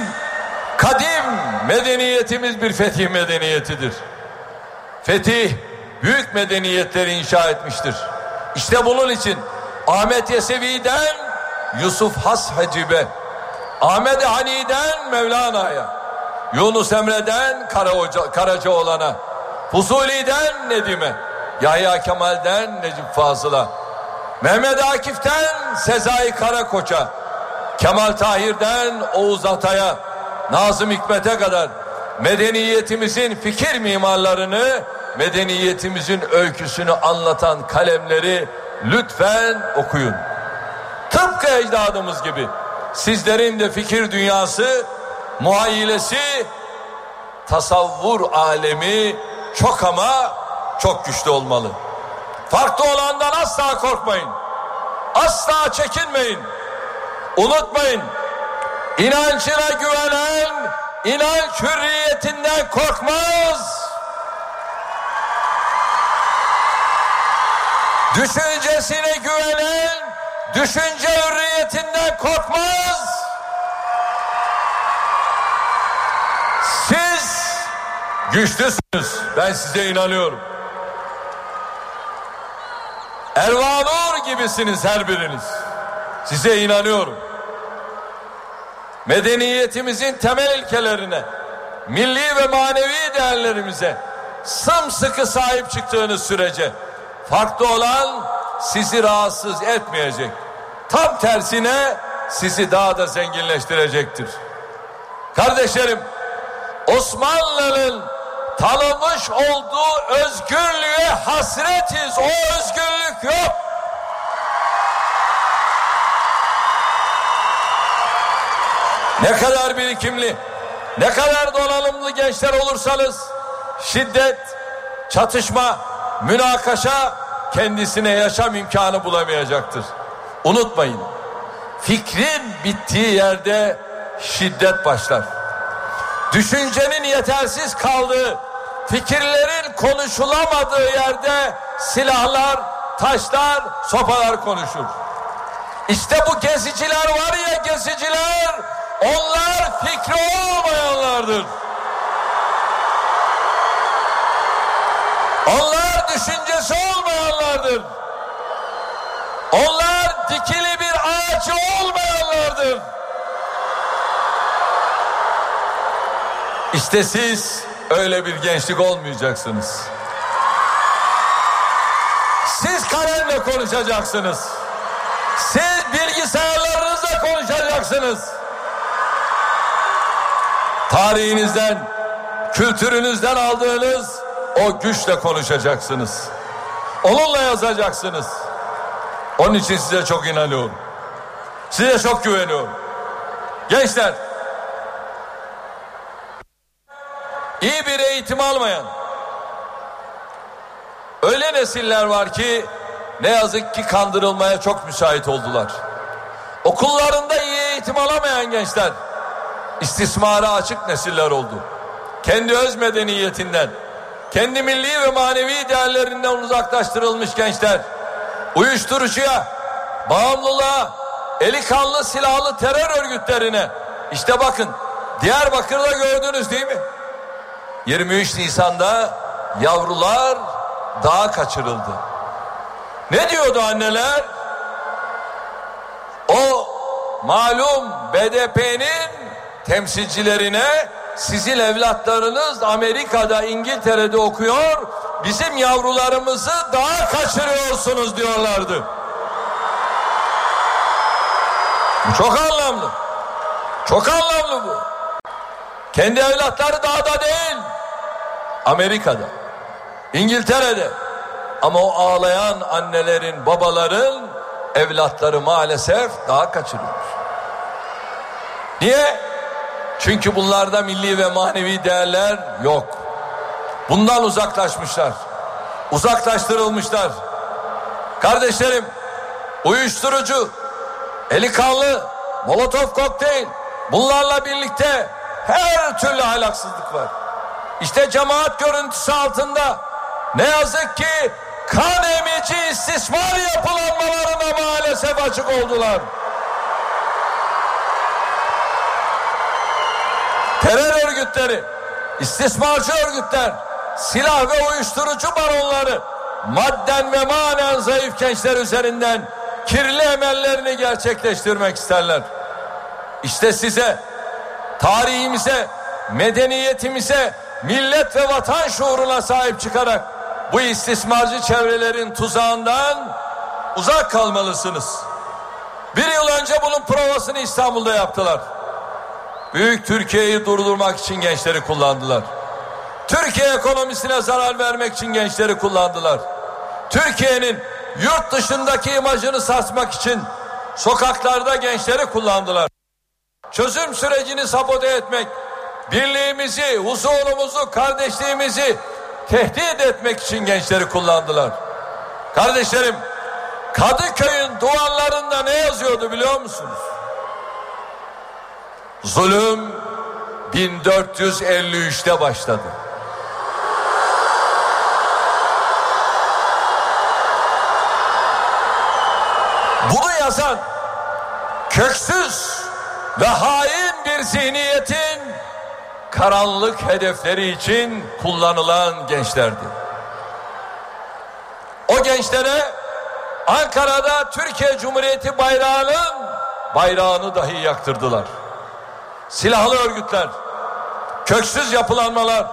kadim medeniyetimiz bir fetih medeniyetidir. Fetih büyük medeniyetleri inşa etmiştir. İşte bunun için Ahmet Yesevi'den Yusuf Has Hacib'e, Ahmet Hani'den Mevlana'ya, Yunus Emre'den Karahoca, Karacaoğlan'a, Fuzuli'den Nedim'e, Yahya Kemal'den Necip Fazıl'a, Mehmet Akif'ten Sezai Karakoç'a, Kemal Tahir'den Oğuz Atay'a, Nazım Hikmet'e kadar medeniyetimizin fikir mimarlarını, medeniyetimizin öyküsünü anlatan kalemleri lütfen okuyun. Tıpkı ecdadımız gibi sizlerin de fikir dünyası, muhayyilesi, tasavvur alemi çok ama çok güçlü olmalı. Farklı olandan asla korkmayın. Asla çekinmeyin. Unutmayın. İnancına güvenen inanç hürriyetinden korkmaz. Düşüncesine güvenen düşünce hürriyetinden korkmaz. Siz güçlüsünüz. Ben size inanıyorum. Ervanur gibisiniz her biriniz. Size inanıyorum. Medeniyetimizin temel ilkelerine, milli ve manevi değerlerimize sımsıkı sahip çıktığınız sürece farklı olan sizi rahatsız etmeyecek. Tam tersine sizi daha da zenginleştirecektir. Kardeşlerim, Osmanlı'nın tanımış olduğu özgürlüğe hasretiz. O özgürlük yok. Ne kadar birikimli, ne kadar donanımlı gençler olursanız şiddet, çatışma, münakaşa kendisine yaşam imkanı bulamayacaktır. Unutmayın. Fikrin bittiği yerde şiddet başlar. Düşüncenin yetersiz kaldığı, fikirlerin konuşulamadığı yerde silahlar, taşlar, sopalar konuşur. İşte bu geziciler var ya geziciler, onlar fikri olmayanlardır. Onlar düşüncesi olmayanlardır. Onlar dikili bir ağacı olmayanlardır. İşte siz öyle bir gençlik olmayacaksınız. Siz kalemle konuşacaksınız. Siz bilgisayarlarınızla konuşacaksınız. Tarihinizden, kültürünüzden aldığınız o güçle konuşacaksınız. Onunla yazacaksınız. Onun için size çok inanıyorum. Size çok güveniyorum. Gençler, iyi bir eğitim almayan öyle nesiller var ki ne yazık ki kandırılmaya çok müsait oldular. Okullarında iyi eğitim alamayan gençler istismara açık nesiller oldu. Kendi öz medeniyetinden, kendi milli ve manevi değerlerinden uzaklaştırılmış gençler uyuşturucuya, bağımlılığa, eli kanlı silahlı terör örgütlerine işte bakın Diyarbakır'da gördünüz değil mi? 23 Nisan'da yavrular dağa kaçırıldı. Ne diyordu anneler? O malum BDP'nin temsilcilerine sizin evlatlarınız Amerika'da İngiltere'de okuyor bizim yavrularımızı daha kaçırıyorsunuz diyorlardı. Bu çok anlamlı. Çok anlamlı bu. Kendi evlatları dağda değil. Amerika'da. İngiltere'de. Ama o ağlayan annelerin, babaların evlatları maalesef daha kaçırıyor. Niye? Çünkü bunlarda milli ve manevi değerler yok. Bundan uzaklaşmışlar. Uzaklaştırılmışlar. Kardeşlerim, uyuşturucu, eli kanlı, molotof kokteyl, bunlarla birlikte her türlü ahlaksızlık var. İşte cemaat görüntüsü altında ne yazık ki kan emici istismar yapılanmalarına maalesef açık oldular. Terör örgütleri, istismarcı örgütler, silah ve uyuşturucu baronları madden ve manen zayıf gençler üzerinden kirli emellerini gerçekleştirmek isterler. İşte size, tarihimize, medeniyetimize, millet ve vatan şuuruna sahip çıkarak bu istismarcı çevrelerin tuzağından uzak kalmalısınız. Bir yıl önce bunun provasını İstanbul'da yaptılar. Büyük Türkiye'yi durdurmak için gençleri kullandılar. Türkiye ekonomisine zarar vermek için gençleri kullandılar. Türkiye'nin yurt dışındaki imajını sarsmak için sokaklarda gençleri kullandılar. Çözüm sürecini sabote etmek, birliğimizi, huzurumuzu, kardeşliğimizi tehdit etmek için gençleri kullandılar. Kardeşlerim, Kadıköy'ün duvarlarında ne yazıyordu biliyor musunuz? Zulüm 1453'te başladı. Bunu yazan köksüz ve hain bir zihniyetin karanlık hedefleri için kullanılan gençlerdi. O gençlere Ankara'da Türkiye Cumhuriyeti bayrağının bayrağını dahi yaktırdılar. Silahlı örgütler, köksüz yapılanmalar,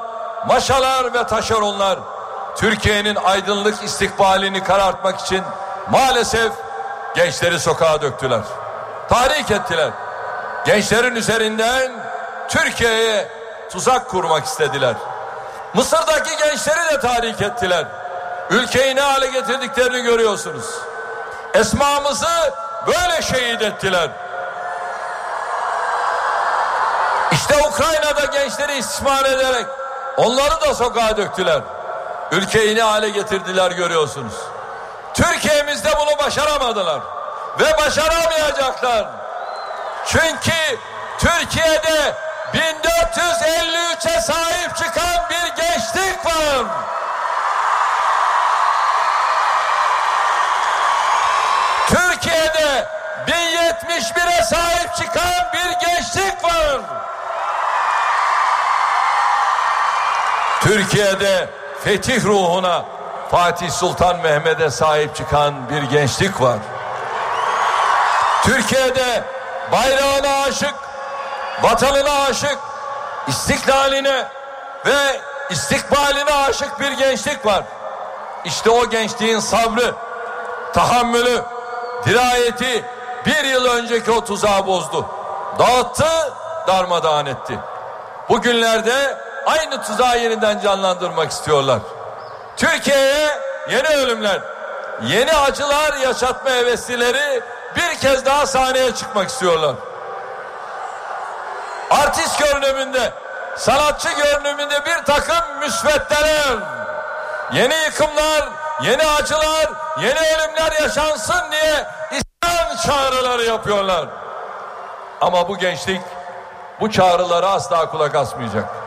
maşalar ve taşeronlar Türkiye'nin aydınlık istikbalini karartmak için maalesef gençleri sokağa döktüler. Tahrik ettiler. Gençlerin üzerinden Türkiye'ye tuzak kurmak istediler. Mısır'daki gençleri de tahrik ettiler. Ülkeyi ne hale getirdiklerini görüyorsunuz. Esmamızı böyle şehit ettiler. İşte Ukrayna'da gençleri istismar ederek onları da sokağa döktüler. Ülkeyi ne hale getirdiler görüyorsunuz. Türkiye'mizde bunu başaramadılar ve başaramayacaklar. Çünkü Türkiye'de 1453'e sahip çıkan bir gençlik var. Türkiye'de 1071'e sahip çıkan bir gençlik var. Türkiye'de fetih ruhuna Fatih Sultan Mehmet'e sahip çıkan bir gençlik var. Türkiye'de bayrağına aşık, vatanına aşık, istiklaline ve istikbaline aşık bir gençlik var. İşte o gençliğin sabrı, tahammülü, dirayeti bir yıl önceki o tuzağı bozdu. Dağıttı, darmadağın etti. Bugünlerde aynı tuzağı yeniden canlandırmak istiyorlar. Türkiye'ye yeni ölümler, yeni acılar yaşatma heveslileri bir kez daha sahneye çıkmak istiyorlar. Artist görünümünde, sanatçı görünümünde bir takım müsveddeler, yeni yıkımlar, yeni acılar, yeni ölümler yaşansın diye isyan çağrıları yapıyorlar. Ama bu gençlik bu çağrılara asla kulak asmayacak.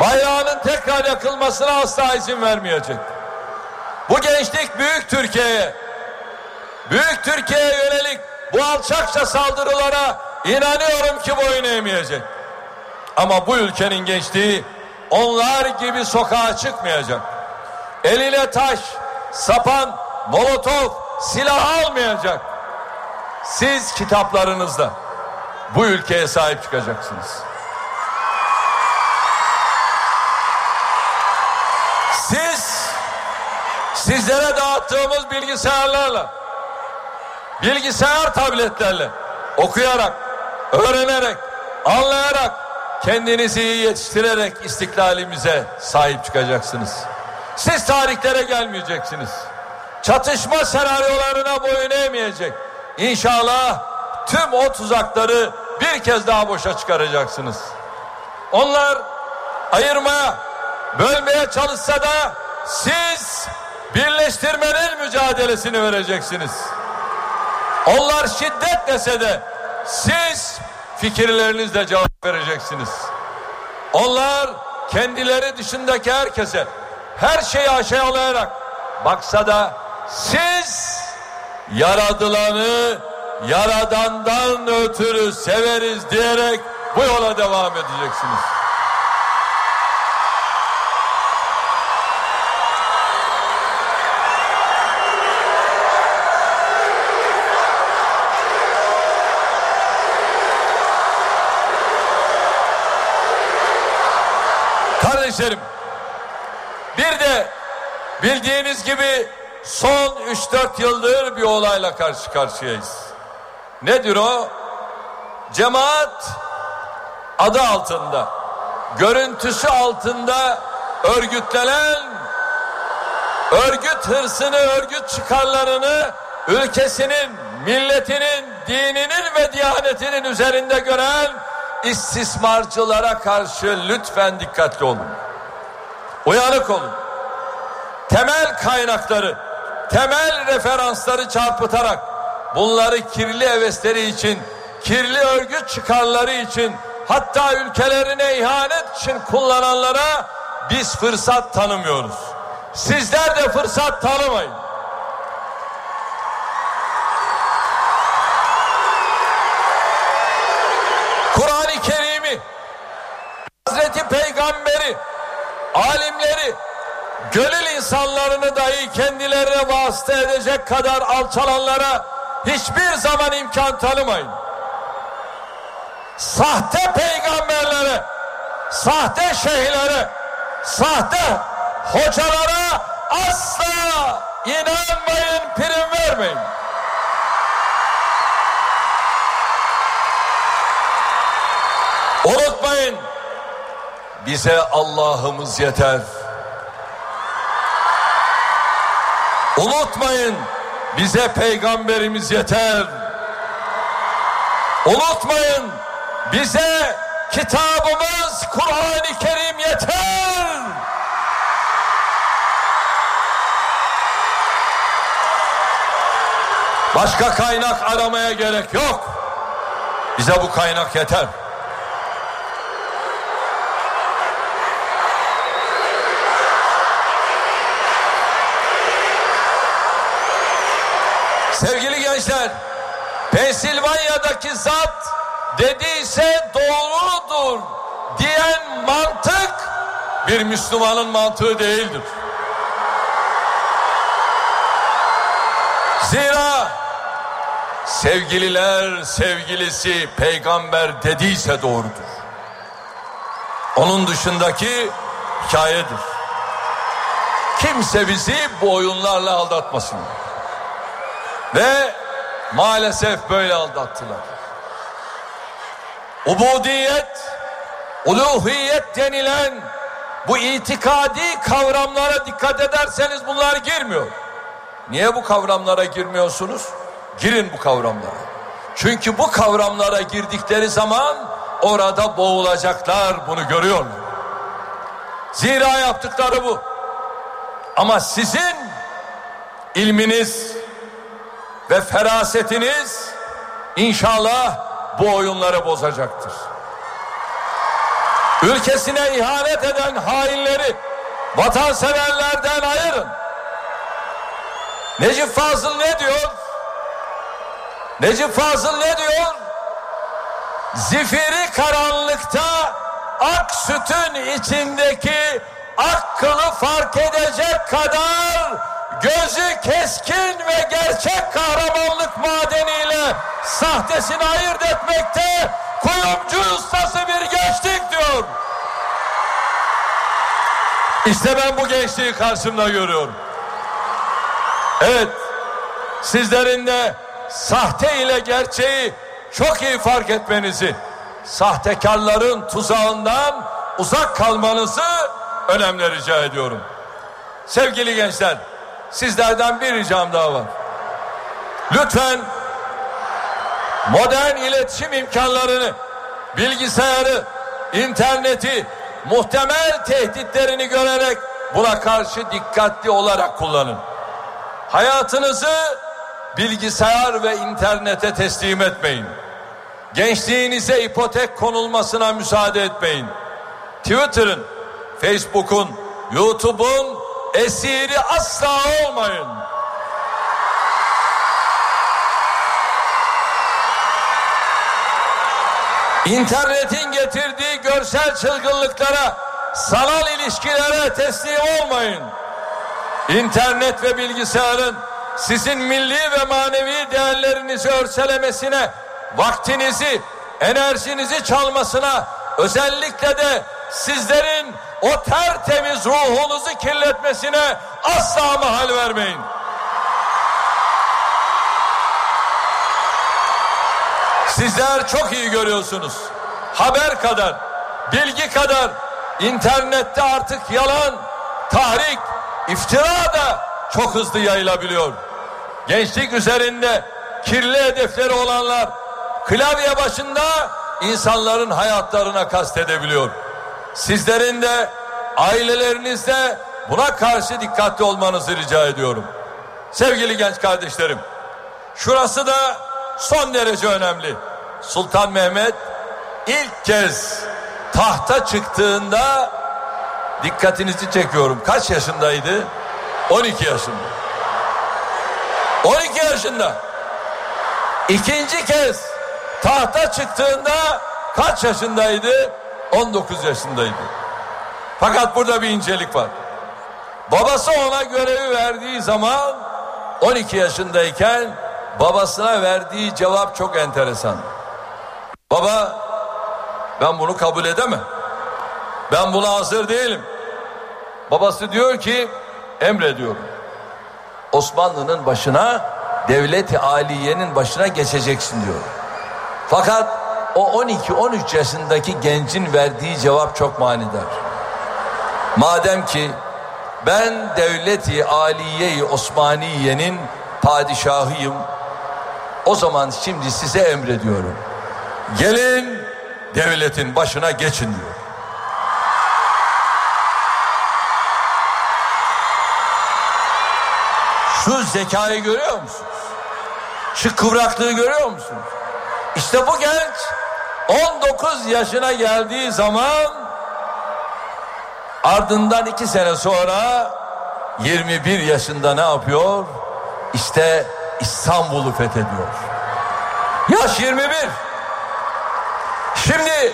Bayrağının tekrar yakılmasına asla izin vermeyecek. Bu gençlik büyük Türkiye'ye, büyük Türkiye'ye yönelik bu alçakça saldırılara inanıyorum ki boyun eğmeyecek. Ama bu ülkenin gençliği onlar gibi sokağa çıkmayacak. Eline taş, sapan, molotof, silah almayacak. Siz kitaplarınızda bu ülkeye sahip çıkacaksınız. Sizlere dağıttığımız bilgisayarlarla, bilgisayar tabletlerle okuyarak, öğrenerek, anlayarak, kendinizi iyi yetiştirerek istiklalimize sahip çıkacaksınız. Siz tarihlere gelmeyeceksiniz. Çatışma senaryolarına boyun eğmeyecek. İnşallah tüm o tuzakları bir kez daha boşa çıkaracaksınız. Onlar ayırmaya, bölmeye çalışsa da siz birleştirmenin mücadelesini vereceksiniz. Onlar şiddet dese de siz fikirlerinizle cevap vereceksiniz. Onlar kendileri dışındaki herkese her şeyi aşağılayarak baksa da siz yaradılanı yaradandan ötürü severiz diyerek bu yola devam edeceksiniz. Kardeşlerim bir de bildiğiniz gibi son 3-4 yıldır bir olayla karşı karşıyayız. Nedir o? Cemaat adı altında, görüntüsü altında örgütlenen örgüt hırsını, örgüt çıkarlarını ülkesinin, milletinin, dininin ve diyanetinin üzerinde gören istismarcılara karşı lütfen dikkatli olun. Uyanık olun. Temel kaynakları, temel referansları çarpıtarak bunları kirli hevesleri için, kirli örgüt çıkarları için hatta ülkelerine ihanet için kullananlara biz fırsat tanımıyoruz. Sizler de fırsat tanımayın. Alimleri, gönül insanlarını dahi kendilerine vasıta edecek kadar alçalanlara hiçbir zaman imkan tanımayın. Sahte peygamberlere, sahte şeyhlere, sahte hocalara asla inanmayın, prim vermeyin. Unutmayın bize Allah'ımız yeter. Unutmayın bize peygamberimiz yeter. Unutmayın bize kitabımız Kur'an-ı Kerim yeter. Başka kaynak aramaya gerek yok. Bize bu kaynak yeter. Gençler, Pensilvanya'daki zat dediyse doğrudur diyen mantık bir Müslümanın mantığı değildir. Zira sevgililer sevgilisi peygamber dediyse doğrudur. Onun dışındaki hikayedir. Kimse bizi bu oyunlarla aldatmasın. Ve maalesef böyle aldattılar. Ubudiyet, uluhiyet denilen bu itikadi kavramlara dikkat ederseniz bunlar girmiyor. Niye bu kavramlara girmiyorsunuz? Girin bu kavramlara. Çünkü bu kavramlara girdikleri zaman orada boğulacaklar bunu görüyorlar. Zira yaptıkları bu. Ama sizin ilminiz ve ferasetiniz inşallah bu oyunları bozacaktır. Ülkesine ihanet eden hainleri vatanseverlerden ayırın. Necip Fazıl ne diyor? Necip Fazıl ne diyor? Zifiri karanlıkta ak sütün içindeki ak kılı fark edecek kadar gözü keskin ve gerçek kahramanlık madeniyle sahtesini ayırt etmekte kuyumcu ustası bir gençlik diyor. İşte ben bu gençliği karşımda görüyorum. Evet, sizlerin de sahte ile gerçeği çok iyi fark etmenizi, sahtekarların tuzağından uzak kalmanızı önemli rica ediyorum. Sevgili gençler, sizlerden bir ricam daha var. Lütfen modern iletişim imkanlarını, bilgisayarı, interneti, muhtemel tehditlerini görerek buna karşı dikkatli olarak kullanın. Hayatınızı bilgisayar ve internete teslim etmeyin. Gençliğinize ipotek konulmasına müsaade etmeyin. Twitter'ın, Facebook'un, YouTube'un esiri asla olmayın. İnternetin getirdiği görsel çılgınlıklara, sanal ilişkilere teslim olmayın. İnternet ve bilgisayarın sizin milli ve manevi değerlerinizi örselemesine, vaktinizi, enerjinizi çalmasına, özellikle de sizlerin o tertemiz ruhunuzu kirletmesine asla mahal vermeyin. Sizler çok iyi görüyorsunuz. Haber kadar, bilgi kadar internette artık yalan, tahrik, iftira da çok hızlı yayılabiliyor. Gençlik üzerinde kirli hedefleri olanlar klavye başında insanların hayatlarına kastedebiliyor. Sizlerin de ailelerinizde buna karşı dikkatli olmanızı rica ediyorum. Sevgili genç kardeşlerim, şurası da son derece önemli. Sultan Mehmet ilk kez tahta çıktığında dikkatinizi çekiyorum. Kaç yaşındaydı? 12 yaşında. 12 yaşında. İkinci kez tahta çıktığında kaç yaşındaydı? 19 yaşındaydı. Fakat burada bir incelik var. Babası ona görevi verdiği zaman 12 yaşındayken babasına verdiği cevap çok enteresan. Baba ben bunu kabul edemem. Ben buna hazır değilim. Babası diyor ki emrediyorum. Osmanlı'nın başına devleti aliyenin başına geçeceksin diyor. Fakat o 12-13 yaşındaki gencin verdiği cevap çok manidar. Madem ki ben devleti aliye-i Osmaniye'nin padişahıyım. O zaman şimdi size emrediyorum. Gelin devletin başına geçin diyor. Şu zekayı görüyor musunuz? Şu kıvraklığı görüyor musunuz? İşte bu genç 19 yaşına geldiği zaman ardından iki sene sonra 21 yaşında ne yapıyor? İşte İstanbul'u fethediyor. Yaş 21. Şimdi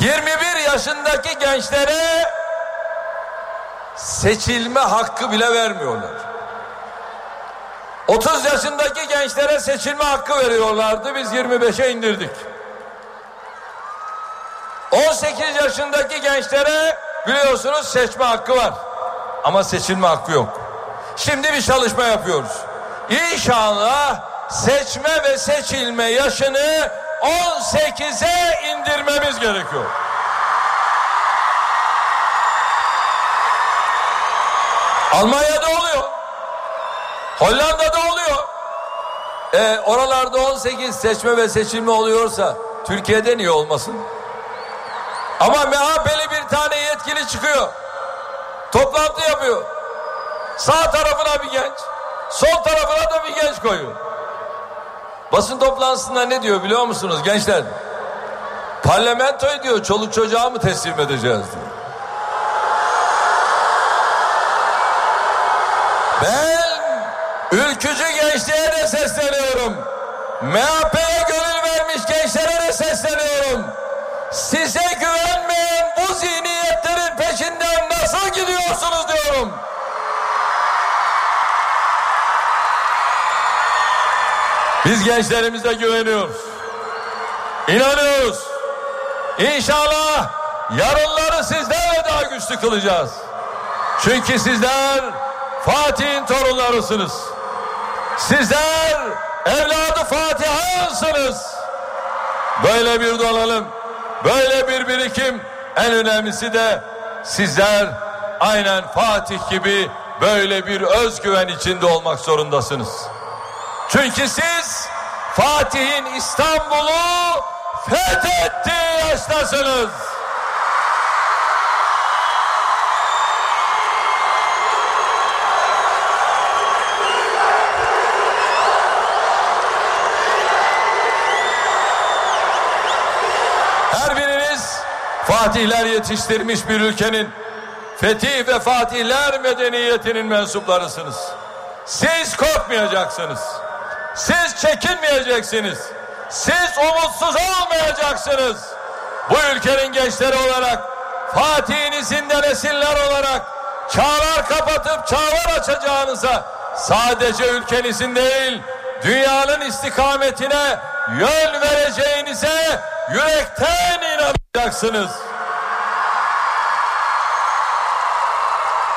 21 yaşındaki gençlere seçilme hakkı bile vermiyorlar. 30 yaşındaki gençlere seçilme hakkı veriyorlardı. Biz 25'e indirdik. 18 yaşındaki gençlere biliyorsunuz seçme hakkı var. Ama seçilme hakkı yok. Şimdi bir çalışma yapıyoruz. İnşallah seçme ve seçilme yaşını 18'e indirmemiz gerekiyor. Almanya'da oluyor. Hollanda'da oluyor. E, oralarda 18 seçme ve seçilme oluyorsa Türkiye'de niye olmasın? Ama MHP'li bir tane yetkili çıkıyor. Toplantı yapıyor. Sağ tarafına bir genç, sol tarafına da bir genç koyuyor. Basın toplantısında ne diyor biliyor musunuz gençler? Parlamentoyu diyor çoluk çocuğa mı teslim edeceğiz diyor. Ben ülkücü gençliğe de sesleniyorum. MHP'ye gönül vermiş gençlere de sesleniyorum. Size güvenmeyen bu zihniyetlerin peşinden nasıl gidiyorsunuz diyorum. Biz gençlerimize güveniyoruz. İnanıyoruz. İnşallah yarınları sizlerle daha güçlü kılacağız. Çünkü sizler Fatih'in torunlarısınız. Sizler evladı Fatiha'sınız. Böyle bir dolalım böyle bir birikim en önemlisi de sizler aynen Fatih gibi böyle bir özgüven içinde olmak zorundasınız. Çünkü siz Fatih'in İstanbul'u fethettiği yaştasınız. Her biriniz Fatihler yetiştirmiş bir ülkenin fetih ve fatihler medeniyetinin mensuplarısınız. Siz korkmayacaksınız. Siz çekinmeyeceksiniz. Siz umutsuz olmayacaksınız. Bu ülkenin gençleri olarak Fatih'in izinde nesiller olarak çağlar kapatıp çağlar açacağınıza sadece ülkenizin değil dünyanın istikametine yön vereceğinize yürekten inanacaksınız.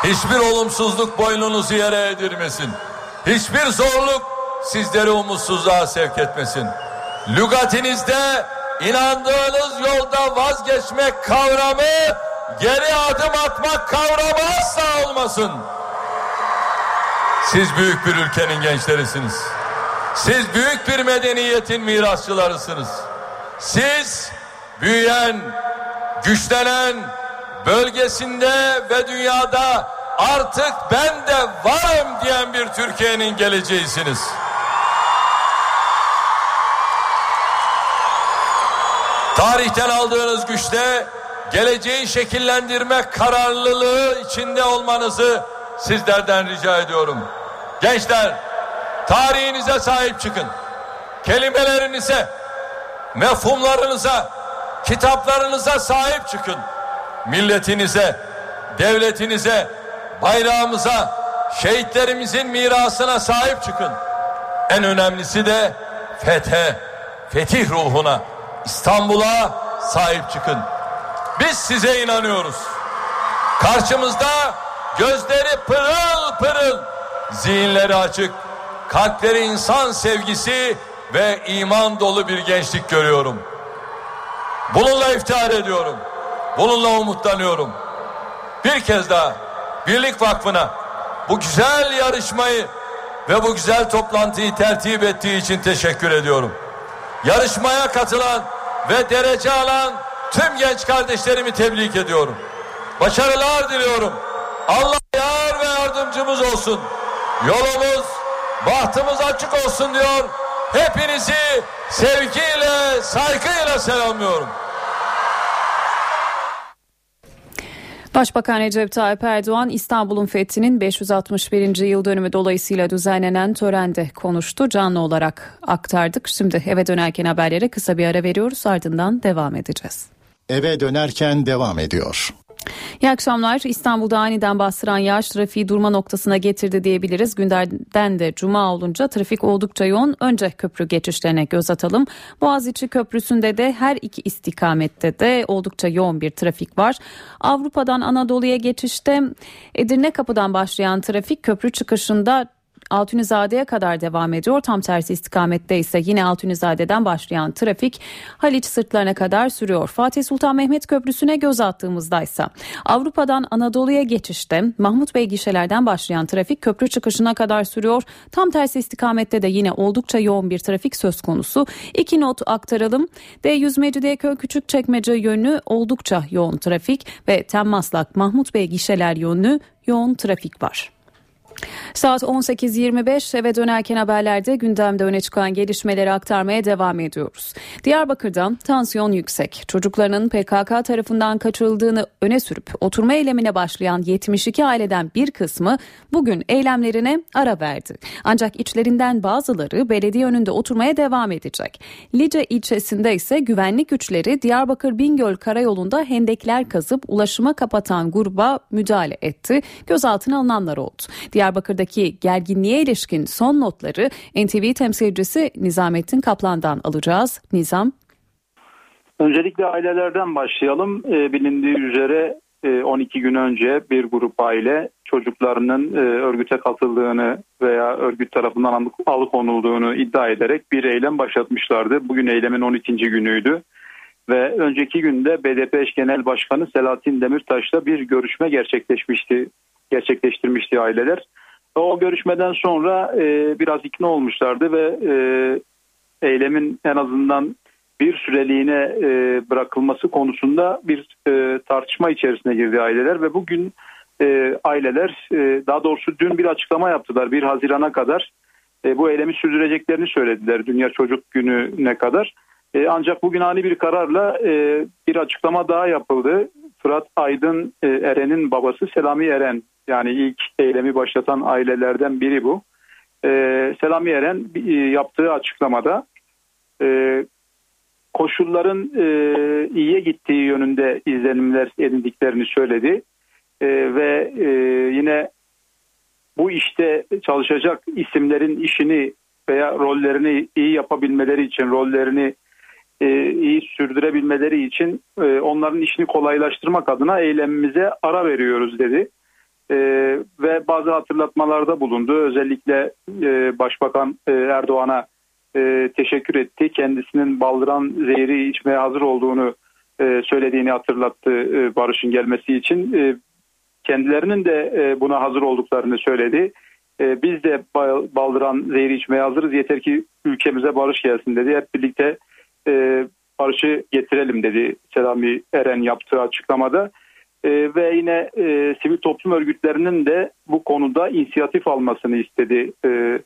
Hiçbir olumsuzluk boynunuzu yere edirmesin. Hiçbir zorluk sizleri umutsuzluğa sevk etmesin. Lügatinizde inandığınız yolda vazgeçmek kavramı geri adım atmak kavramı asla olmasın. Siz büyük bir ülkenin gençlerisiniz. Siz büyük bir medeniyetin mirasçılarısınız. Siz büyüyen, güçlenen, bölgesinde ve dünyada artık ben de varım diyen bir Türkiye'nin geleceğisiniz. Tarihten aldığınız güçle geleceği şekillendirme kararlılığı içinde olmanızı sizlerden rica ediyorum. Gençler, tarihinize sahip çıkın. Kelimelerinize, mefhumlarınıza, kitaplarınıza sahip çıkın. Milletinize, devletinize, bayrağımıza, şehitlerimizin mirasına sahip çıkın. En önemlisi de fethe, fetih ruhuna, İstanbul'a sahip çıkın. Biz size inanıyoruz. Karşımızda gözleri pırıl pırıl, zihinleri açık, kalpleri insan sevgisi ve iman dolu bir gençlik görüyorum. Bununla iftihar ediyorum. Bununla umutlanıyorum. Bir kez daha Birlik Vakfı'na bu güzel yarışmayı ve bu güzel toplantıyı tertip ettiği için teşekkür ediyorum. Yarışmaya katılan ve derece alan tüm genç kardeşlerimi tebrik ediyorum. Başarılar diliyorum. Allah yar ve yardımcımız olsun. Yolumuz, bahtımız açık olsun diyor. Hepinizi sevgiyle, saygıyla selamlıyorum. Başbakan Recep Tayyip Erdoğan İstanbul'un fethinin 561. yıl dönümü dolayısıyla düzenlenen törende konuştu. Canlı olarak aktardık. Şimdi eve dönerken haberlere kısa bir ara veriyoruz ardından devam edeceğiz. Eve dönerken devam ediyor. İyi akşamlar. İstanbul'da aniden bastıran yağış trafiği durma noktasına getirdi diyebiliriz. Günlerden de cuma olunca trafik oldukça yoğun. Önce köprü geçişlerine göz atalım. Boğaziçi Köprüsü'nde de her iki istikamette de oldukça yoğun bir trafik var. Avrupa'dan Anadolu'ya geçişte Edirne Kapı'dan başlayan trafik köprü çıkışında Altunizade'ye kadar devam ediyor. Tam tersi istikamette ise yine Altunizade'den başlayan trafik Haliç sırtlarına kadar sürüyor. Fatih Sultan Mehmet Köprüsü'ne göz attığımızda ise Avrupa'dan Anadolu'ya geçişte Mahmut Bey gişelerden başlayan trafik köprü çıkışına kadar sürüyor. Tam tersi istikamette de yine oldukça yoğun bir trafik söz konusu. İki not aktaralım. D100 Mecidiyeköy Küçükçekmece yönü oldukça yoğun trafik ve Temmaslak Mahmut Bey gişeler yönü yoğun trafik var. Saat 18.25 eve dönerken haberlerde gündemde öne çıkan gelişmeleri aktarmaya devam ediyoruz. Diyarbakır'da tansiyon yüksek. Çocuklarının PKK tarafından kaçırıldığını öne sürüp oturma eylemine başlayan 72 aileden bir kısmı bugün eylemlerine ara verdi. Ancak içlerinden bazıları belediye önünde oturmaya devam edecek. Lice ilçesinde ise güvenlik güçleri Diyarbakır Bingöl Karayolu'nda hendekler kazıp ulaşıma kapatan gruba müdahale etti. Gözaltına alınanlar oldu. Diğer Diyarbakır'daki gerginliğe ilişkin son notları NTV temsilcisi Nizamettin Kaplan'dan alacağız. Nizam. Öncelikle ailelerden başlayalım. E, bilindiği üzere e, 12 gün önce bir grup aile çocuklarının e, örgüte katıldığını veya örgüt tarafından alıkonulduğunu iddia ederek bir eylem başlatmışlardı. Bugün eylemin 12. günüydü. Ve önceki günde BDP eş genel başkanı Selahattin Demirtaş'la bir görüşme gerçekleşmişti, gerçekleştirmişti aileler. O görüşmeden sonra e, biraz ikna olmuşlardı ve e, eylemin en azından bir süreliğine e, bırakılması konusunda bir e, tartışma içerisine girdi aileler ve bugün e, aileler e, daha doğrusu dün bir açıklama yaptılar. 1 Haziran'a kadar e, bu eylemi sürdüreceklerini söylediler Dünya Çocuk Günü'ne kadar. E, ancak bugün ani bir kararla e, bir açıklama daha yapıldı. Fırat Aydın e, Eren'in babası Selami Eren yani ilk eylemi başlatan ailelerden biri bu. E, Selami Eren e, yaptığı açıklamada e, koşulların e, iyiye gittiği yönünde izlenimler edindiklerini söyledi. E, ve e, yine bu işte çalışacak isimlerin işini veya rollerini iyi yapabilmeleri için, rollerini e, iyi sürdürebilmeleri için e, onların işini kolaylaştırmak adına eylemimize ara veriyoruz dedi. E, ve bazı hatırlatmalarda bulundu. Özellikle e, Başbakan e, Erdoğan'a e, teşekkür etti. Kendisinin baldıran zehri içmeye hazır olduğunu e, söylediğini hatırlattı e, barışın gelmesi için. E, kendilerinin de e, buna hazır olduklarını söyledi. E, biz de baldıran zehri içmeye hazırız yeter ki ülkemize barış gelsin dedi. Hep birlikte e, barışı getirelim dedi Selami Eren yaptığı açıklamada. E, ve yine e, sivil toplum örgütlerinin de bu konuda inisiyatif almasını istedi e,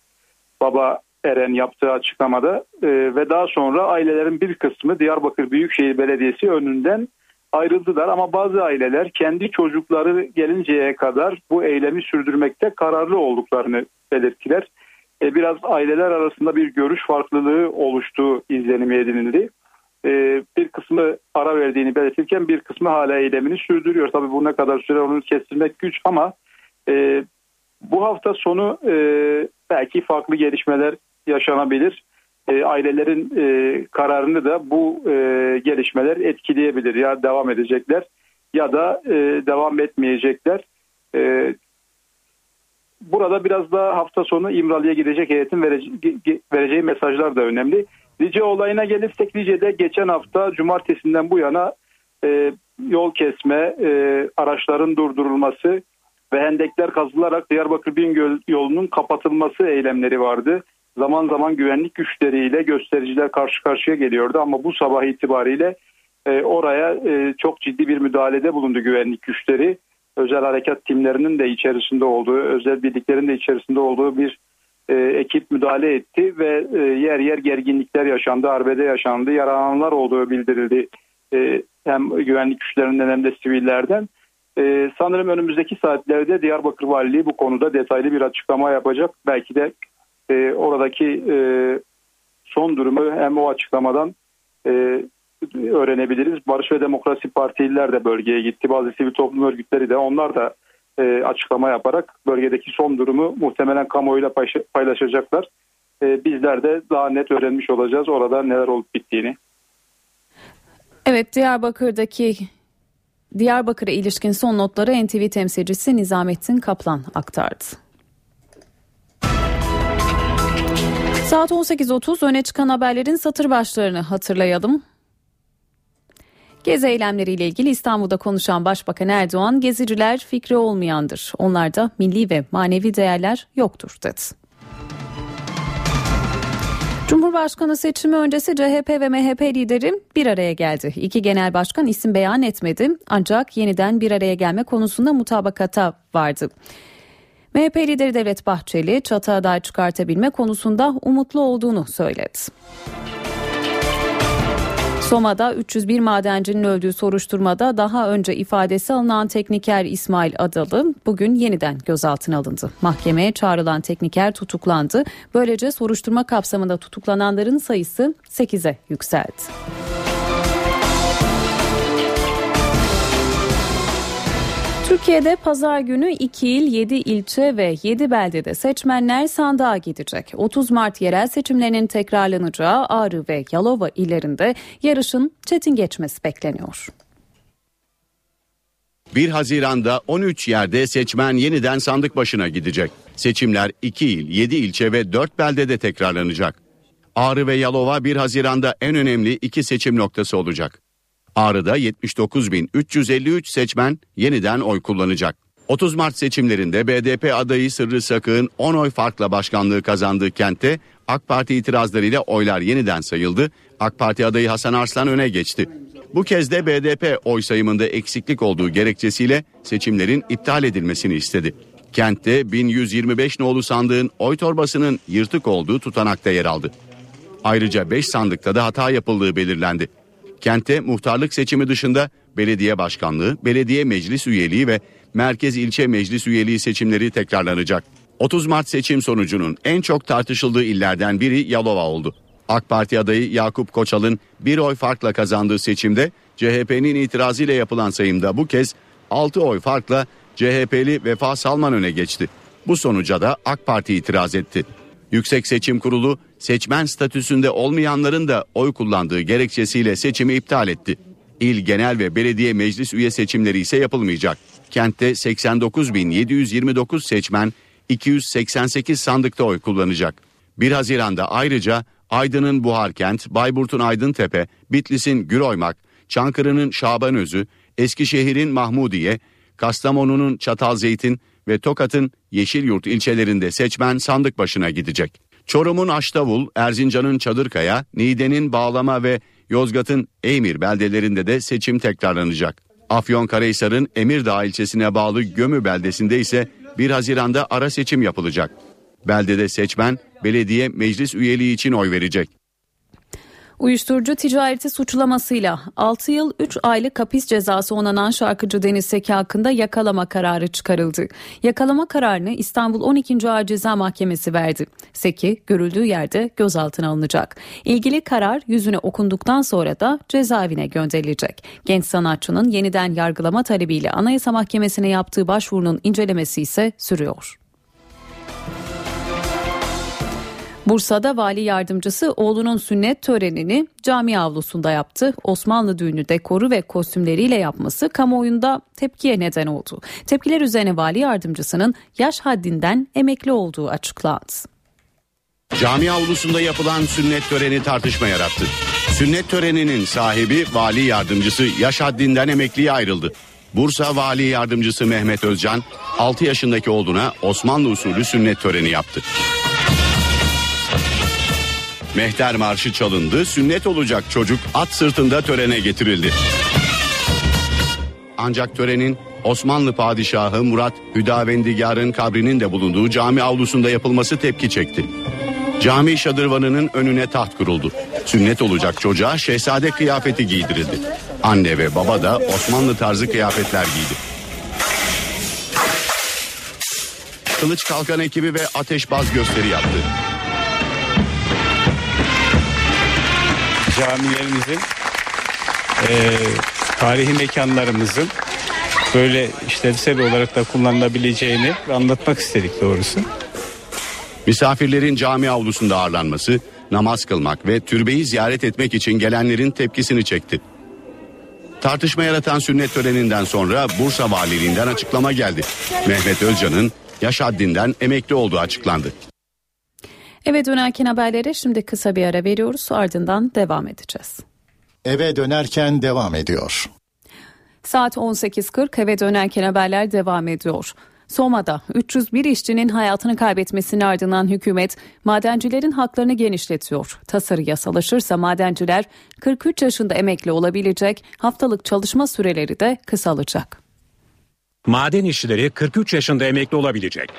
Baba Eren yaptığı açıklamada e, ve daha sonra ailelerin bir kısmı Diyarbakır Büyükşehir Belediyesi önünden ayrıldılar ama bazı aileler kendi çocukları gelinceye kadar bu eylemi sürdürmekte kararlı olduklarını belirttiler. E, biraz aileler arasında bir görüş farklılığı oluştuğu izlenimi edinildi. E, bir kısmı ara verdiğini belirtirken bir kısmı hala eylemini sürdürüyor. Tabii bu ne kadar süre onu kestirmek güç ama e, bu hafta sonu e, belki farklı gelişmeler yaşanabilir. E, ailelerin e, kararını da bu e, gelişmeler etkileyebilir. Ya devam edecekler ya da e, devam etmeyecekler. E, burada biraz daha hafta sonu İmralı'ya gidecek heyetin verece- vereceği mesajlar da önemli. Lice olayına gelirsek Lice'de geçen hafta cumartesinden bu yana e, yol kesme, e, araçların durdurulması ve hendekler kazılarak Diyarbakır Bingöl yolunun kapatılması eylemleri vardı. Zaman zaman güvenlik güçleriyle göstericiler karşı karşıya geliyordu ama bu sabah itibariyle e, oraya e, çok ciddi bir müdahalede bulundu güvenlik güçleri. Özel harekat timlerinin de içerisinde olduğu, özel birliklerin de içerisinde olduğu bir e, ekip müdahale etti ve e, yer yer gerginlikler yaşandı, arbede yaşandı, yaralananlar olduğu bildirildi. E, hem güvenlik güçlerinden hem de sivillerden. E, sanırım önümüzdeki saatlerde Diyarbakır Valiliği bu konuda detaylı bir açıklama yapacak. Belki de e, oradaki e, son durumu hem o açıklamadan e, öğrenebiliriz. Barış ve Demokrasi Partililer de bölgeye gitti. Bazı sivil toplum örgütleri de onlar da e, açıklama yaparak bölgedeki son durumu muhtemelen kamuoyuyla paylaşacaklar. E, bizler de daha net öğrenmiş olacağız orada neler olup bittiğini. Evet Diyarbakır'daki Diyarbakır'a ilişkin son notları NTV temsilcisi Nizamettin Kaplan aktardı. Saat 18.30 öne çıkan haberlerin satır başlarını hatırlayalım. Gezi eylemleriyle ilgili İstanbul'da konuşan Başbakan Erdoğan, geziciler fikri olmayandır. Onlarda milli ve manevi değerler yoktur dedi. Cumhurbaşkanı seçimi öncesi CHP ve MHP lideri bir araya geldi. İki genel başkan isim beyan etmedi ancak yeniden bir araya gelme konusunda mutabakata vardı. MHP lideri Devlet Bahçeli çatı aday çıkartabilme konusunda umutlu olduğunu söyledi. Soma'da 301 madencinin öldüğü soruşturmada daha önce ifadesi alınan tekniker İsmail Adalı bugün yeniden gözaltına alındı. Mahkemeye çağrılan tekniker tutuklandı. Böylece soruşturma kapsamında tutuklananların sayısı 8'e yükseldi. Türkiye'de pazar günü 2 il, 7 ilçe ve 7 beldede seçmenler sandığa gidecek. 30 Mart yerel seçimlerinin tekrarlanacağı Ağrı ve Yalova illerinde yarışın çetin geçmesi bekleniyor. 1 Haziran'da 13 yerde seçmen yeniden sandık başına gidecek. Seçimler 2 il, 7 ilçe ve 4 beldede tekrarlanacak. Ağrı ve Yalova 1 Haziran'da en önemli iki seçim noktası olacak. Ağrı'da 79.353 seçmen yeniden oy kullanacak. 30 Mart seçimlerinde BDP adayı Sırrı Sakık'ın 10 oy farkla başkanlığı kazandığı kentte AK Parti itirazlarıyla oylar yeniden sayıldı. AK Parti adayı Hasan Arslan öne geçti. Bu kez de BDP oy sayımında eksiklik olduğu gerekçesiyle seçimlerin iptal edilmesini istedi. Kentte 1125 nolu sandığın oy torbasının yırtık olduğu tutanakta yer aldı. Ayrıca 5 sandıkta da hata yapıldığı belirlendi. Kente muhtarlık seçimi dışında belediye başkanlığı, belediye meclis üyeliği ve merkez ilçe meclis üyeliği seçimleri tekrarlanacak. 30 Mart seçim sonucunun en çok tartışıldığı illerden biri Yalova oldu. AK Parti adayı Yakup Koçal'ın bir oy farkla kazandığı seçimde CHP'nin itirazıyla yapılan sayımda bu kez 6 oy farkla CHP'li Vefa Salman öne geçti. Bu sonuca da AK Parti itiraz etti. Yüksek Seçim Kurulu seçmen statüsünde olmayanların da oy kullandığı gerekçesiyle seçimi iptal etti. İl genel ve belediye meclis üye seçimleri ise yapılmayacak. Kentte 89.729 seçmen 288 sandıkta oy kullanacak. 1 Haziran'da ayrıca Aydın'ın Buharkent, Bayburt'un Aydıntepe, Bitlis'in Güroymak, Çankırı'nın Şabanözü, Eskişehir'in Mahmudiye, Kastamonu'nun Çatalzeytin ve Tokat'ın Yeşilyurt ilçelerinde seçmen sandık başına gidecek. Çorum'un Aştavul, Erzincan'ın Çadırkaya, Niğde'nin Bağlama ve Yozgat'ın Eymir beldelerinde de seçim tekrarlanacak. Afyonkarahisar'ın Emirdağ ilçesine bağlı Gömü beldesinde ise 1 Haziran'da ara seçim yapılacak. Beldede seçmen belediye meclis üyeliği için oy verecek. Uyuşturucu ticareti suçlamasıyla 6 yıl 3 aylık hapis cezası onanan şarkıcı Deniz Seki hakkında yakalama kararı çıkarıldı. Yakalama kararını İstanbul 12. Ağır Ceza Mahkemesi verdi. Seki görüldüğü yerde gözaltına alınacak. İlgili karar yüzüne okunduktan sonra da cezaevine gönderilecek. Genç sanatçının yeniden yargılama talebiyle Anayasa Mahkemesi'ne yaptığı başvurunun incelemesi ise sürüyor. Bursa'da vali yardımcısı oğlunun sünnet törenini cami avlusunda yaptı. Osmanlı düğünü dekoru ve kostümleriyle yapması kamuoyunda tepkiye neden oldu. Tepkiler üzerine vali yardımcısının yaş haddinden emekli olduğu açıklandı. Cami avlusunda yapılan sünnet töreni tartışma yarattı. Sünnet töreninin sahibi vali yardımcısı yaş haddinden emekliye ayrıldı. Bursa Vali Yardımcısı Mehmet Özcan 6 yaşındaki oğluna Osmanlı usulü sünnet töreni yaptı. Mehter marşı çalındı, sünnet olacak çocuk at sırtında törene getirildi. Ancak törenin Osmanlı Padişahı Murat Hüdavendigar'ın kabrinin de bulunduğu cami avlusunda yapılması tepki çekti. Cami şadırvanının önüne taht kuruldu. Sünnet olacak çocuğa şehzade kıyafeti giydirildi. Anne ve baba da Osmanlı tarzı kıyafetler giydi. Kılıç Kalkan ekibi ve ateşbaz gösteri yaptı. Camilerimizin e, tarihi mekanlarımızın böyle işlevsel olarak da kullanılabileceğini anlatmak istedik doğrusu. Misafirlerin cami avlusunda ağırlanması, namaz kılmak ve türbeyi ziyaret etmek için gelenlerin tepkisini çekti. Tartışma yaratan sünnet töreninden sonra Bursa Valiliğinden açıklama geldi. Mehmet Özcan'ın yaş haddinden emekli olduğu açıklandı. Eve dönerken haberlere şimdi kısa bir ara veriyoruz ardından devam edeceğiz. Eve dönerken devam ediyor. Saat 18.40 eve dönerken haberler devam ediyor. Soma'da 301 işçinin hayatını kaybetmesinin ardından hükümet madencilerin haklarını genişletiyor. Tasarı yasalaşırsa madenciler 43 yaşında emekli olabilecek, haftalık çalışma süreleri de kısalacak. Maden işçileri 43 yaşında emekli olabilecek.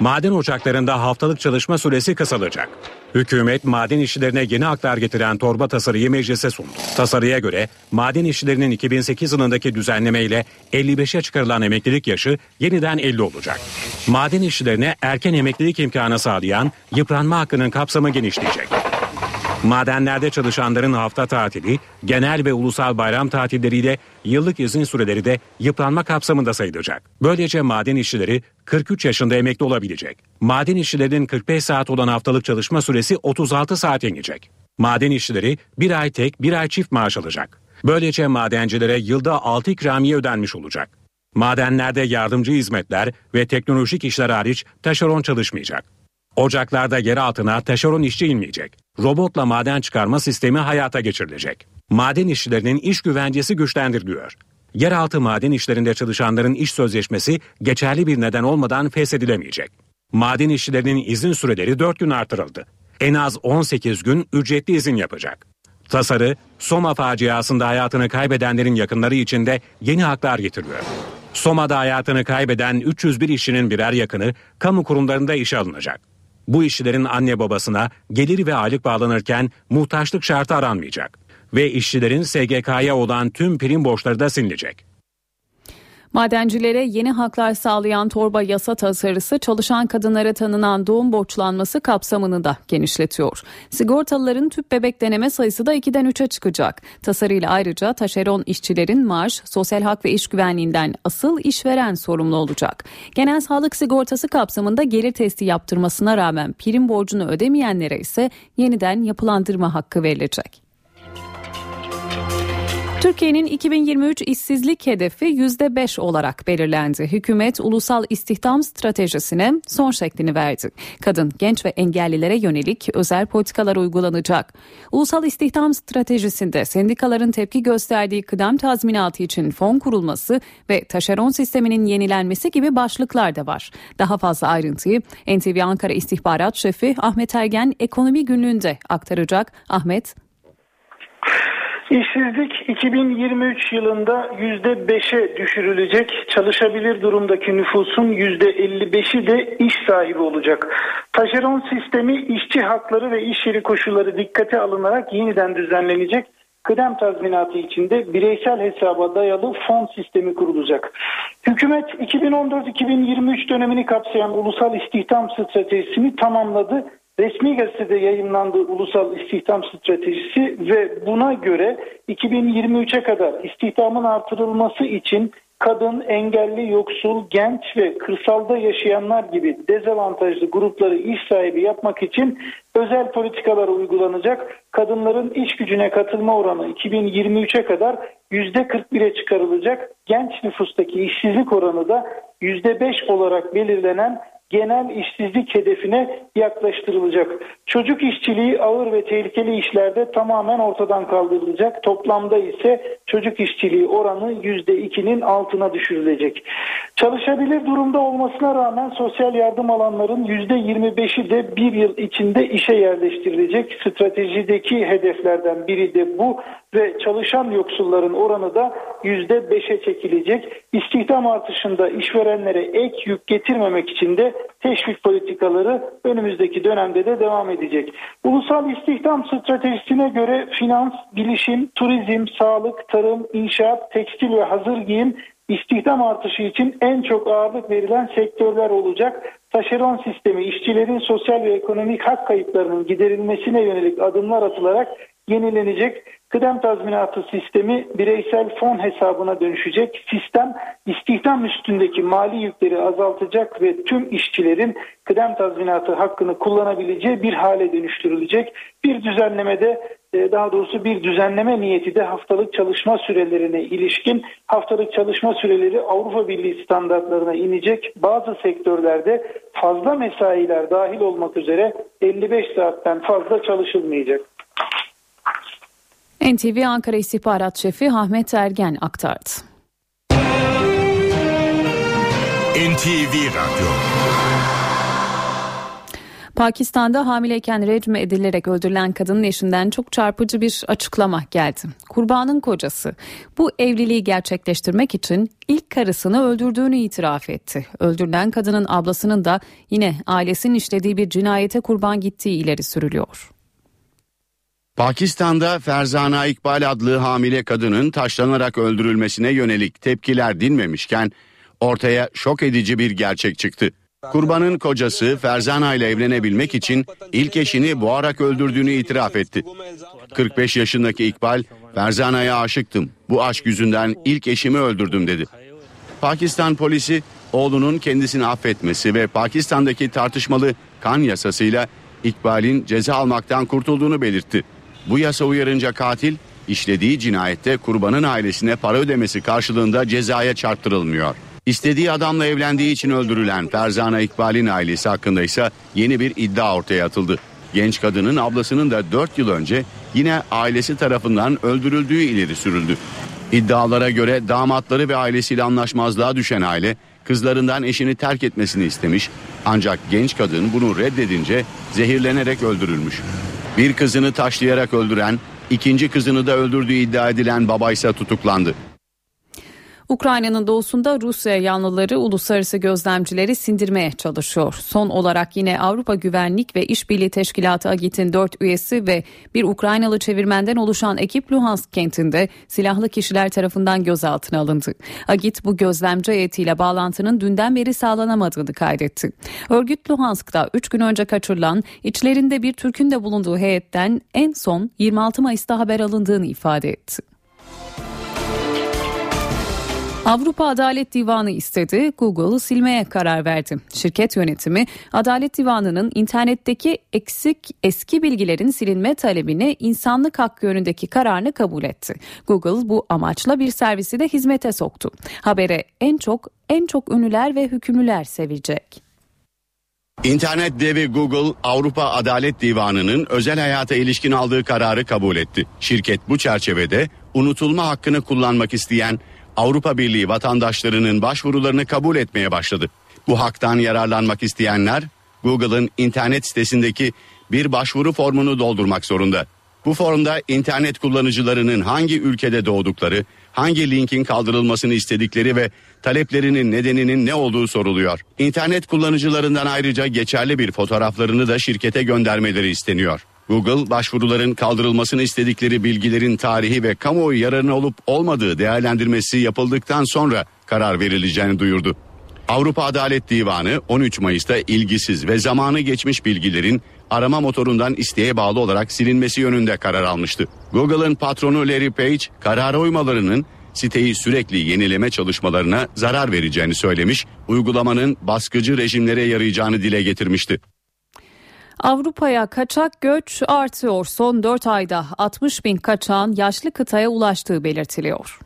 Maden ocaklarında haftalık çalışma süresi kısalacak. Hükümet maden işçilerine yeni haklar getiren torba tasarıyı meclise sundu. Tasarıya göre maden işçilerinin 2008 yılındaki düzenlemeyle 55'e çıkarılan emeklilik yaşı yeniden 50 olacak. Maden işçilerine erken emeklilik imkanı sağlayan yıpranma hakkının kapsamı genişleyecek. Madenlerde çalışanların hafta tatili, genel ve ulusal bayram tatilleriyle yıllık izin süreleri de yıpranma kapsamında sayılacak. Böylece maden işçileri 43 yaşında emekli olabilecek. Maden işçilerinin 45 saat olan haftalık çalışma süresi 36 saat inecek. Maden işçileri bir ay tek bir ay çift maaş alacak. Böylece madencilere yılda 6 ikramiye ödenmiş olacak. Madenlerde yardımcı hizmetler ve teknolojik işler hariç taşeron çalışmayacak. Ocaklarda yer altına taşeron işçi inmeyecek. Robotla maden çıkarma sistemi hayata geçirilecek. Maden işçilerinin iş güvencesi güçlendiriliyor. Yeraltı maden işlerinde çalışanların iş sözleşmesi geçerli bir neden olmadan feshedilemeyecek. Maden işçilerinin izin süreleri 4 gün artırıldı. En az 18 gün ücretli izin yapacak. Tasarı, Soma faciasında hayatını kaybedenlerin yakınları için de yeni haklar getiriyor. Soma'da hayatını kaybeden 301 işçinin birer yakını kamu kurumlarında işe alınacak. Bu işçilerin anne babasına gelir ve aylık bağlanırken muhtaçlık şartı aranmayacak ve işçilerin SGK'ya olan tüm prim borçları da silinecek. Madencilere yeni haklar sağlayan torba yasa tasarısı çalışan kadınlara tanınan doğum borçlanması kapsamını da genişletiyor. Sigortalıların tüp bebek deneme sayısı da 2'den 3'e çıkacak. Tasarıyla ayrıca taşeron işçilerin maaş, sosyal hak ve iş güvenliğinden asıl işveren sorumlu olacak. Genel sağlık sigortası kapsamında gelir testi yaptırmasına rağmen prim borcunu ödemeyenlere ise yeniden yapılandırma hakkı verilecek. Türkiye'nin 2023 işsizlik hedefi %5 olarak belirlendi. Hükümet ulusal istihdam stratejisine son şeklini verdi. Kadın, genç ve engellilere yönelik özel politikalar uygulanacak. Ulusal istihdam stratejisinde sendikaların tepki gösterdiği kıdem tazminatı için fon kurulması ve taşeron sisteminin yenilenmesi gibi başlıklar da var. Daha fazla ayrıntıyı NTV Ankara İstihbarat Şefi Ahmet Ergen ekonomi günlüğünde aktaracak. Ahmet İşsizlik 2023 yılında %5'e düşürülecek. Çalışabilir durumdaki nüfusun %55'i de iş sahibi olacak. Taşeron sistemi işçi hakları ve iş yeri koşulları dikkate alınarak yeniden düzenlenecek. Kıdem tazminatı içinde bireysel hesaba dayalı fon sistemi kurulacak. Hükümet 2014-2023 dönemini kapsayan ulusal istihdam stratejisini tamamladı Resmi gazetede yayınlandığı ulusal istihdam stratejisi ve buna göre 2023'e kadar istihdamın artırılması için kadın, engelli, yoksul, genç ve kırsalda yaşayanlar gibi dezavantajlı grupları iş sahibi yapmak için özel politikalar uygulanacak. Kadınların iş gücüne katılma oranı 2023'e kadar %41'e çıkarılacak. Genç nüfustaki işsizlik oranı da %5 olarak belirlenen genel işsizlik hedefine yaklaştırılacak. Çocuk işçiliği ağır ve tehlikeli işlerde tamamen ortadan kaldırılacak. Toplamda ise çocuk işçiliği oranı %2'nin altına düşürülecek. Çalışabilir durumda olmasına rağmen sosyal yardım alanların %25'i de bir yıl içinde işe yerleştirilecek. Stratejideki hedeflerden biri de bu ve çalışan yoksulların oranı da %5'e çekilecek. İstihdam artışında işverenlere ek yük getirmemek için de teşvik politikaları önümüzdeki dönemde de devam edecek. Ulusal istihdam stratejisine göre finans, bilişim, turizm, sağlık, tarım, inşaat, tekstil ve hazır giyim istihdam artışı için en çok ağırlık verilen sektörler olacak. Taşeron sistemi işçilerin sosyal ve ekonomik hak kayıplarının giderilmesine yönelik adımlar atılarak yenilenecek. Kıdem tazminatı sistemi bireysel fon hesabına dönüşecek. Sistem istihdam üstündeki mali yükleri azaltacak ve tüm işçilerin kıdem tazminatı hakkını kullanabileceği bir hale dönüştürülecek. Bir düzenlemede e, daha doğrusu bir düzenleme niyeti de haftalık çalışma sürelerine ilişkin haftalık çalışma süreleri Avrupa Birliği standartlarına inecek. Bazı sektörlerde fazla mesailer dahil olmak üzere 55 saatten fazla çalışılmayacak. NTV Ankara İstihbarat Şefi Ahmet Ergen aktardı. NTV Radyo Pakistan'da hamileyken rejim edilerek öldürülen kadının eşinden çok çarpıcı bir açıklama geldi. Kurbanın kocası bu evliliği gerçekleştirmek için ilk karısını öldürdüğünü itiraf etti. Öldürülen kadının ablasının da yine ailesinin işlediği bir cinayete kurban gittiği ileri sürülüyor. Pakistan'da Ferzana İkbal adlı hamile kadının taşlanarak öldürülmesine yönelik tepkiler dinmemişken ortaya şok edici bir gerçek çıktı. Kurbanın kocası Ferzana ile evlenebilmek için ilk eşini boğarak öldürdüğünü itiraf etti. 45 yaşındaki İkbal, Ferzana'ya aşıktım. Bu aşk yüzünden ilk eşimi öldürdüm dedi. Pakistan polisi oğlunun kendisini affetmesi ve Pakistan'daki tartışmalı kan yasasıyla İkbal'in ceza almaktan kurtulduğunu belirtti. Bu yasa uyarınca katil işlediği cinayette kurbanın ailesine para ödemesi karşılığında cezaya çarptırılmıyor. İstediği adamla evlendiği için öldürülen Ferzana İkbal'in ailesi hakkında ise yeni bir iddia ortaya atıldı. Genç kadının ablasının da 4 yıl önce yine ailesi tarafından öldürüldüğü ileri sürüldü. İddialara göre damatları ve ailesiyle anlaşmazlığa düşen aile kızlarından eşini terk etmesini istemiş ancak genç kadın bunu reddedince zehirlenerek öldürülmüş. Bir kızını taşlayarak öldüren, ikinci kızını da öldürdüğü iddia edilen baba ise tutuklandı. Ukrayna'nın doğusunda Rusya yanlıları uluslararası gözlemcileri sindirmeye çalışıyor. Son olarak yine Avrupa Güvenlik ve İşbirliği Teşkilatı AGİT'in 4 üyesi ve bir Ukraynalı çevirmenden oluşan ekip Luhansk kentinde silahlı kişiler tarafından gözaltına alındı. AGİT bu gözlemci heyetiyle bağlantının dünden beri sağlanamadığını kaydetti. Örgüt Luhansk'ta 3 gün önce kaçırılan içlerinde bir Türk'ün de bulunduğu heyetten en son 26 Mayıs'ta haber alındığını ifade etti. Avrupa Adalet Divanı istedi, Google'ı silmeye karar verdi. Şirket yönetimi Adalet Divanı'nın internetteki eksik eski bilgilerin silinme talebini insanlık hakkı yönündeki kararını kabul etti. Google bu amaçla bir servisi de hizmete soktu. Habere en çok en çok ünlüler ve hükümlüler sevecek. İnternet devi Google Avrupa Adalet Divanı'nın özel hayata ilişkin aldığı kararı kabul etti. Şirket bu çerçevede unutulma hakkını kullanmak isteyen Avrupa Birliği vatandaşlarının başvurularını kabul etmeye başladı. Bu haktan yararlanmak isteyenler Google'ın internet sitesindeki bir başvuru formunu doldurmak zorunda. Bu formda internet kullanıcılarının hangi ülkede doğdukları, hangi linkin kaldırılmasını istedikleri ve taleplerinin nedeninin ne olduğu soruluyor. İnternet kullanıcılarından ayrıca geçerli bir fotoğraflarını da şirkete göndermeleri isteniyor. Google başvuruların kaldırılmasını istedikleri bilgilerin tarihi ve kamuoyu yararına olup olmadığı değerlendirmesi yapıldıktan sonra karar verileceğini duyurdu. Avrupa Adalet Divanı 13 Mayıs'ta ilgisiz ve zamanı geçmiş bilgilerin arama motorundan isteğe bağlı olarak silinmesi yönünde karar almıştı. Google'ın patronu Larry Page karara uymalarının siteyi sürekli yenileme çalışmalarına zarar vereceğini söylemiş, uygulamanın baskıcı rejimlere yarayacağını dile getirmişti. Avrupa'ya kaçak göç artıyor. Son 4 ayda 60 bin kaçağın yaşlı kıtaya ulaştığı belirtiliyor.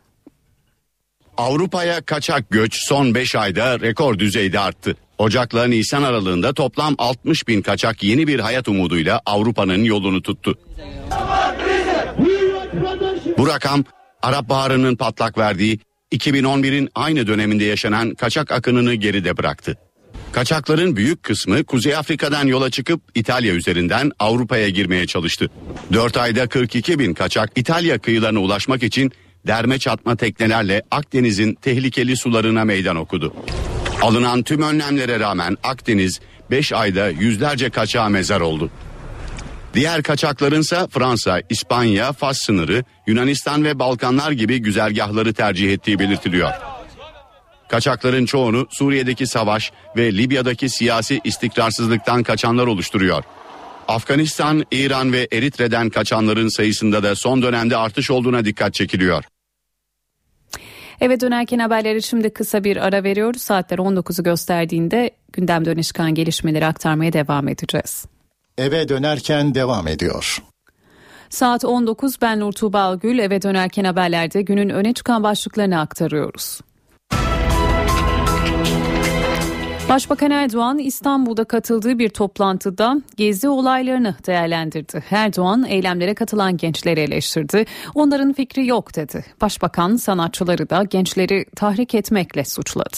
Avrupa'ya kaçak göç son 5 ayda rekor düzeyde arttı. Ocak'la Nisan aralığında toplam 60 bin kaçak yeni bir hayat umuduyla Avrupa'nın yolunu tuttu. Bu rakam Arap Baharı'nın patlak verdiği 2011'in aynı döneminde yaşanan kaçak akınını geride bıraktı. Kaçakların büyük kısmı Kuzey Afrika'dan yola çıkıp İtalya üzerinden Avrupa'ya girmeye çalıştı. 4 ayda 42 bin kaçak İtalya kıyılarına ulaşmak için derme çatma teknelerle Akdeniz'in tehlikeli sularına meydan okudu. Alınan tüm önlemlere rağmen Akdeniz 5 ayda yüzlerce kaçağa mezar oldu. Diğer kaçaklarınsa Fransa, İspanya, Fas sınırı, Yunanistan ve Balkanlar gibi güzergahları tercih ettiği belirtiliyor. Kaçakların çoğunu Suriye'deki savaş ve Libya'daki siyasi istikrarsızlıktan kaçanlar oluşturuyor. Afganistan, İran ve Eritre'den kaçanların sayısında da son dönemde artış olduğuna dikkat çekiliyor. Eve dönerken haberleri şimdi kısa bir ara veriyoruz. Saatler 19'u gösterdiğinde gündemde öne çıkan gelişmeleri aktarmaya devam edeceğiz. Eve dönerken devam ediyor. Saat 19 ben Nur Tuğba Algül eve dönerken haberlerde günün öne çıkan başlıklarını aktarıyoruz. Başbakan Erdoğan İstanbul'da katıldığı bir toplantıda gezi olaylarını değerlendirdi. Erdoğan eylemlere katılan gençleri eleştirdi. Onların fikri yok dedi. Başbakan sanatçıları da gençleri tahrik etmekle suçladı.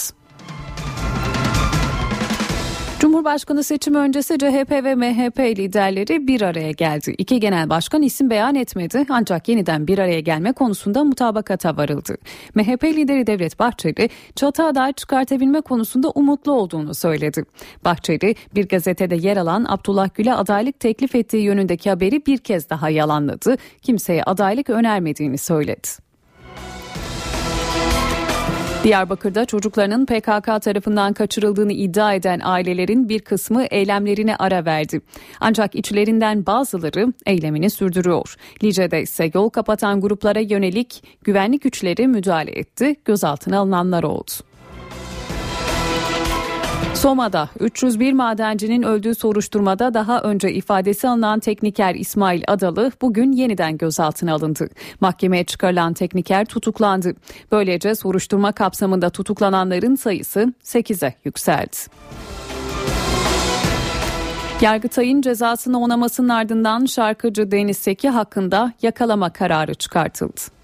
Cumhurbaşkanı seçimi öncesi CHP ve MHP liderleri bir araya geldi. İki genel başkan isim beyan etmedi ancak yeniden bir araya gelme konusunda mutabakata varıldı. MHP lideri Devlet Bahçeli çatı aday çıkartabilme konusunda umutlu olduğunu söyledi. Bahçeli bir gazetede yer alan Abdullah Gül'e adaylık teklif ettiği yönündeki haberi bir kez daha yalanladı. Kimseye adaylık önermediğini söyledi. Diyarbakır'da çocuklarının PKK tarafından kaçırıldığını iddia eden ailelerin bir kısmı eylemlerine ara verdi. Ancak içlerinden bazıları eylemini sürdürüyor. Lice'de ise yol kapatan gruplara yönelik güvenlik güçleri müdahale etti. Gözaltına alınanlar oldu. Soma'da 301 madencinin öldüğü soruşturmada daha önce ifadesi alınan tekniker İsmail Adalı bugün yeniden gözaltına alındı. Mahkemeye çıkarılan tekniker tutuklandı. Böylece soruşturma kapsamında tutuklananların sayısı 8'e yükseldi. Yargıtay'ın cezasını onamasının ardından şarkıcı Deniz Seki hakkında yakalama kararı çıkartıldı.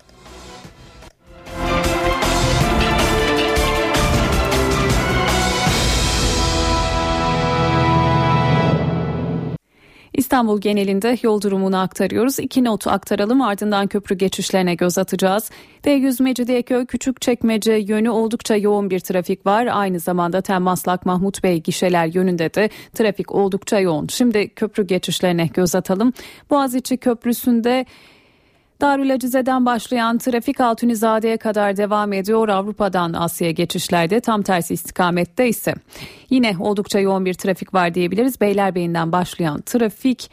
İstanbul genelinde yol durumunu aktarıyoruz. İki notu aktaralım ardından köprü geçişlerine göz atacağız. D100 Mecidiyeköy Küçükçekmece yönü oldukça yoğun bir trafik var. Aynı zamanda Temmaslak Mahmut Bey gişeler yönünde de trafik oldukça yoğun. Şimdi köprü geçişlerine göz atalım. Boğaziçi Köprüsü'nde Darül Acize'den başlayan trafik Altunizade'ye kadar devam ediyor. Avrupa'dan Asya'ya geçişlerde tam tersi istikamette ise yine oldukça yoğun bir trafik var diyebiliriz. Beylerbeyi'nden başlayan trafik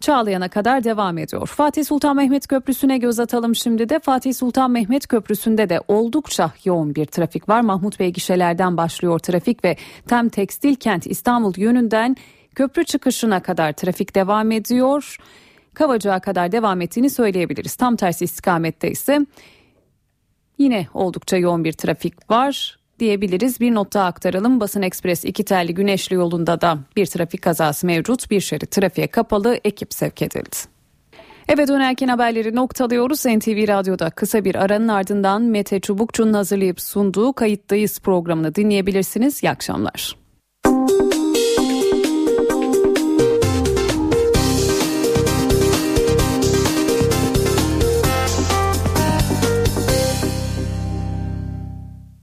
Çağlayan'a kadar devam ediyor. Fatih Sultan Mehmet Köprüsü'ne göz atalım şimdi de. Fatih Sultan Mehmet Köprüsü'nde de oldukça yoğun bir trafik var. Mahmut Bey gişelerden başlıyor trafik ve Tem Tekstil Kent İstanbul yönünden köprü çıkışına kadar trafik devam ediyor. Kavacığa kadar devam ettiğini söyleyebiliriz. Tam tersi istikamette ise yine oldukça yoğun bir trafik var diyebiliriz. Bir not daha aktaralım. Basın Ekspres iki telli Güneşli yolunda da bir trafik kazası mevcut. Bir şerit trafiğe kapalı ekip sevk edildi. Eve dönerken haberleri noktalıyoruz. NTV Radyo'da kısa bir aranın ardından Mete Çubukçu'nun hazırlayıp sunduğu Kayıttayız programını dinleyebilirsiniz. İyi akşamlar.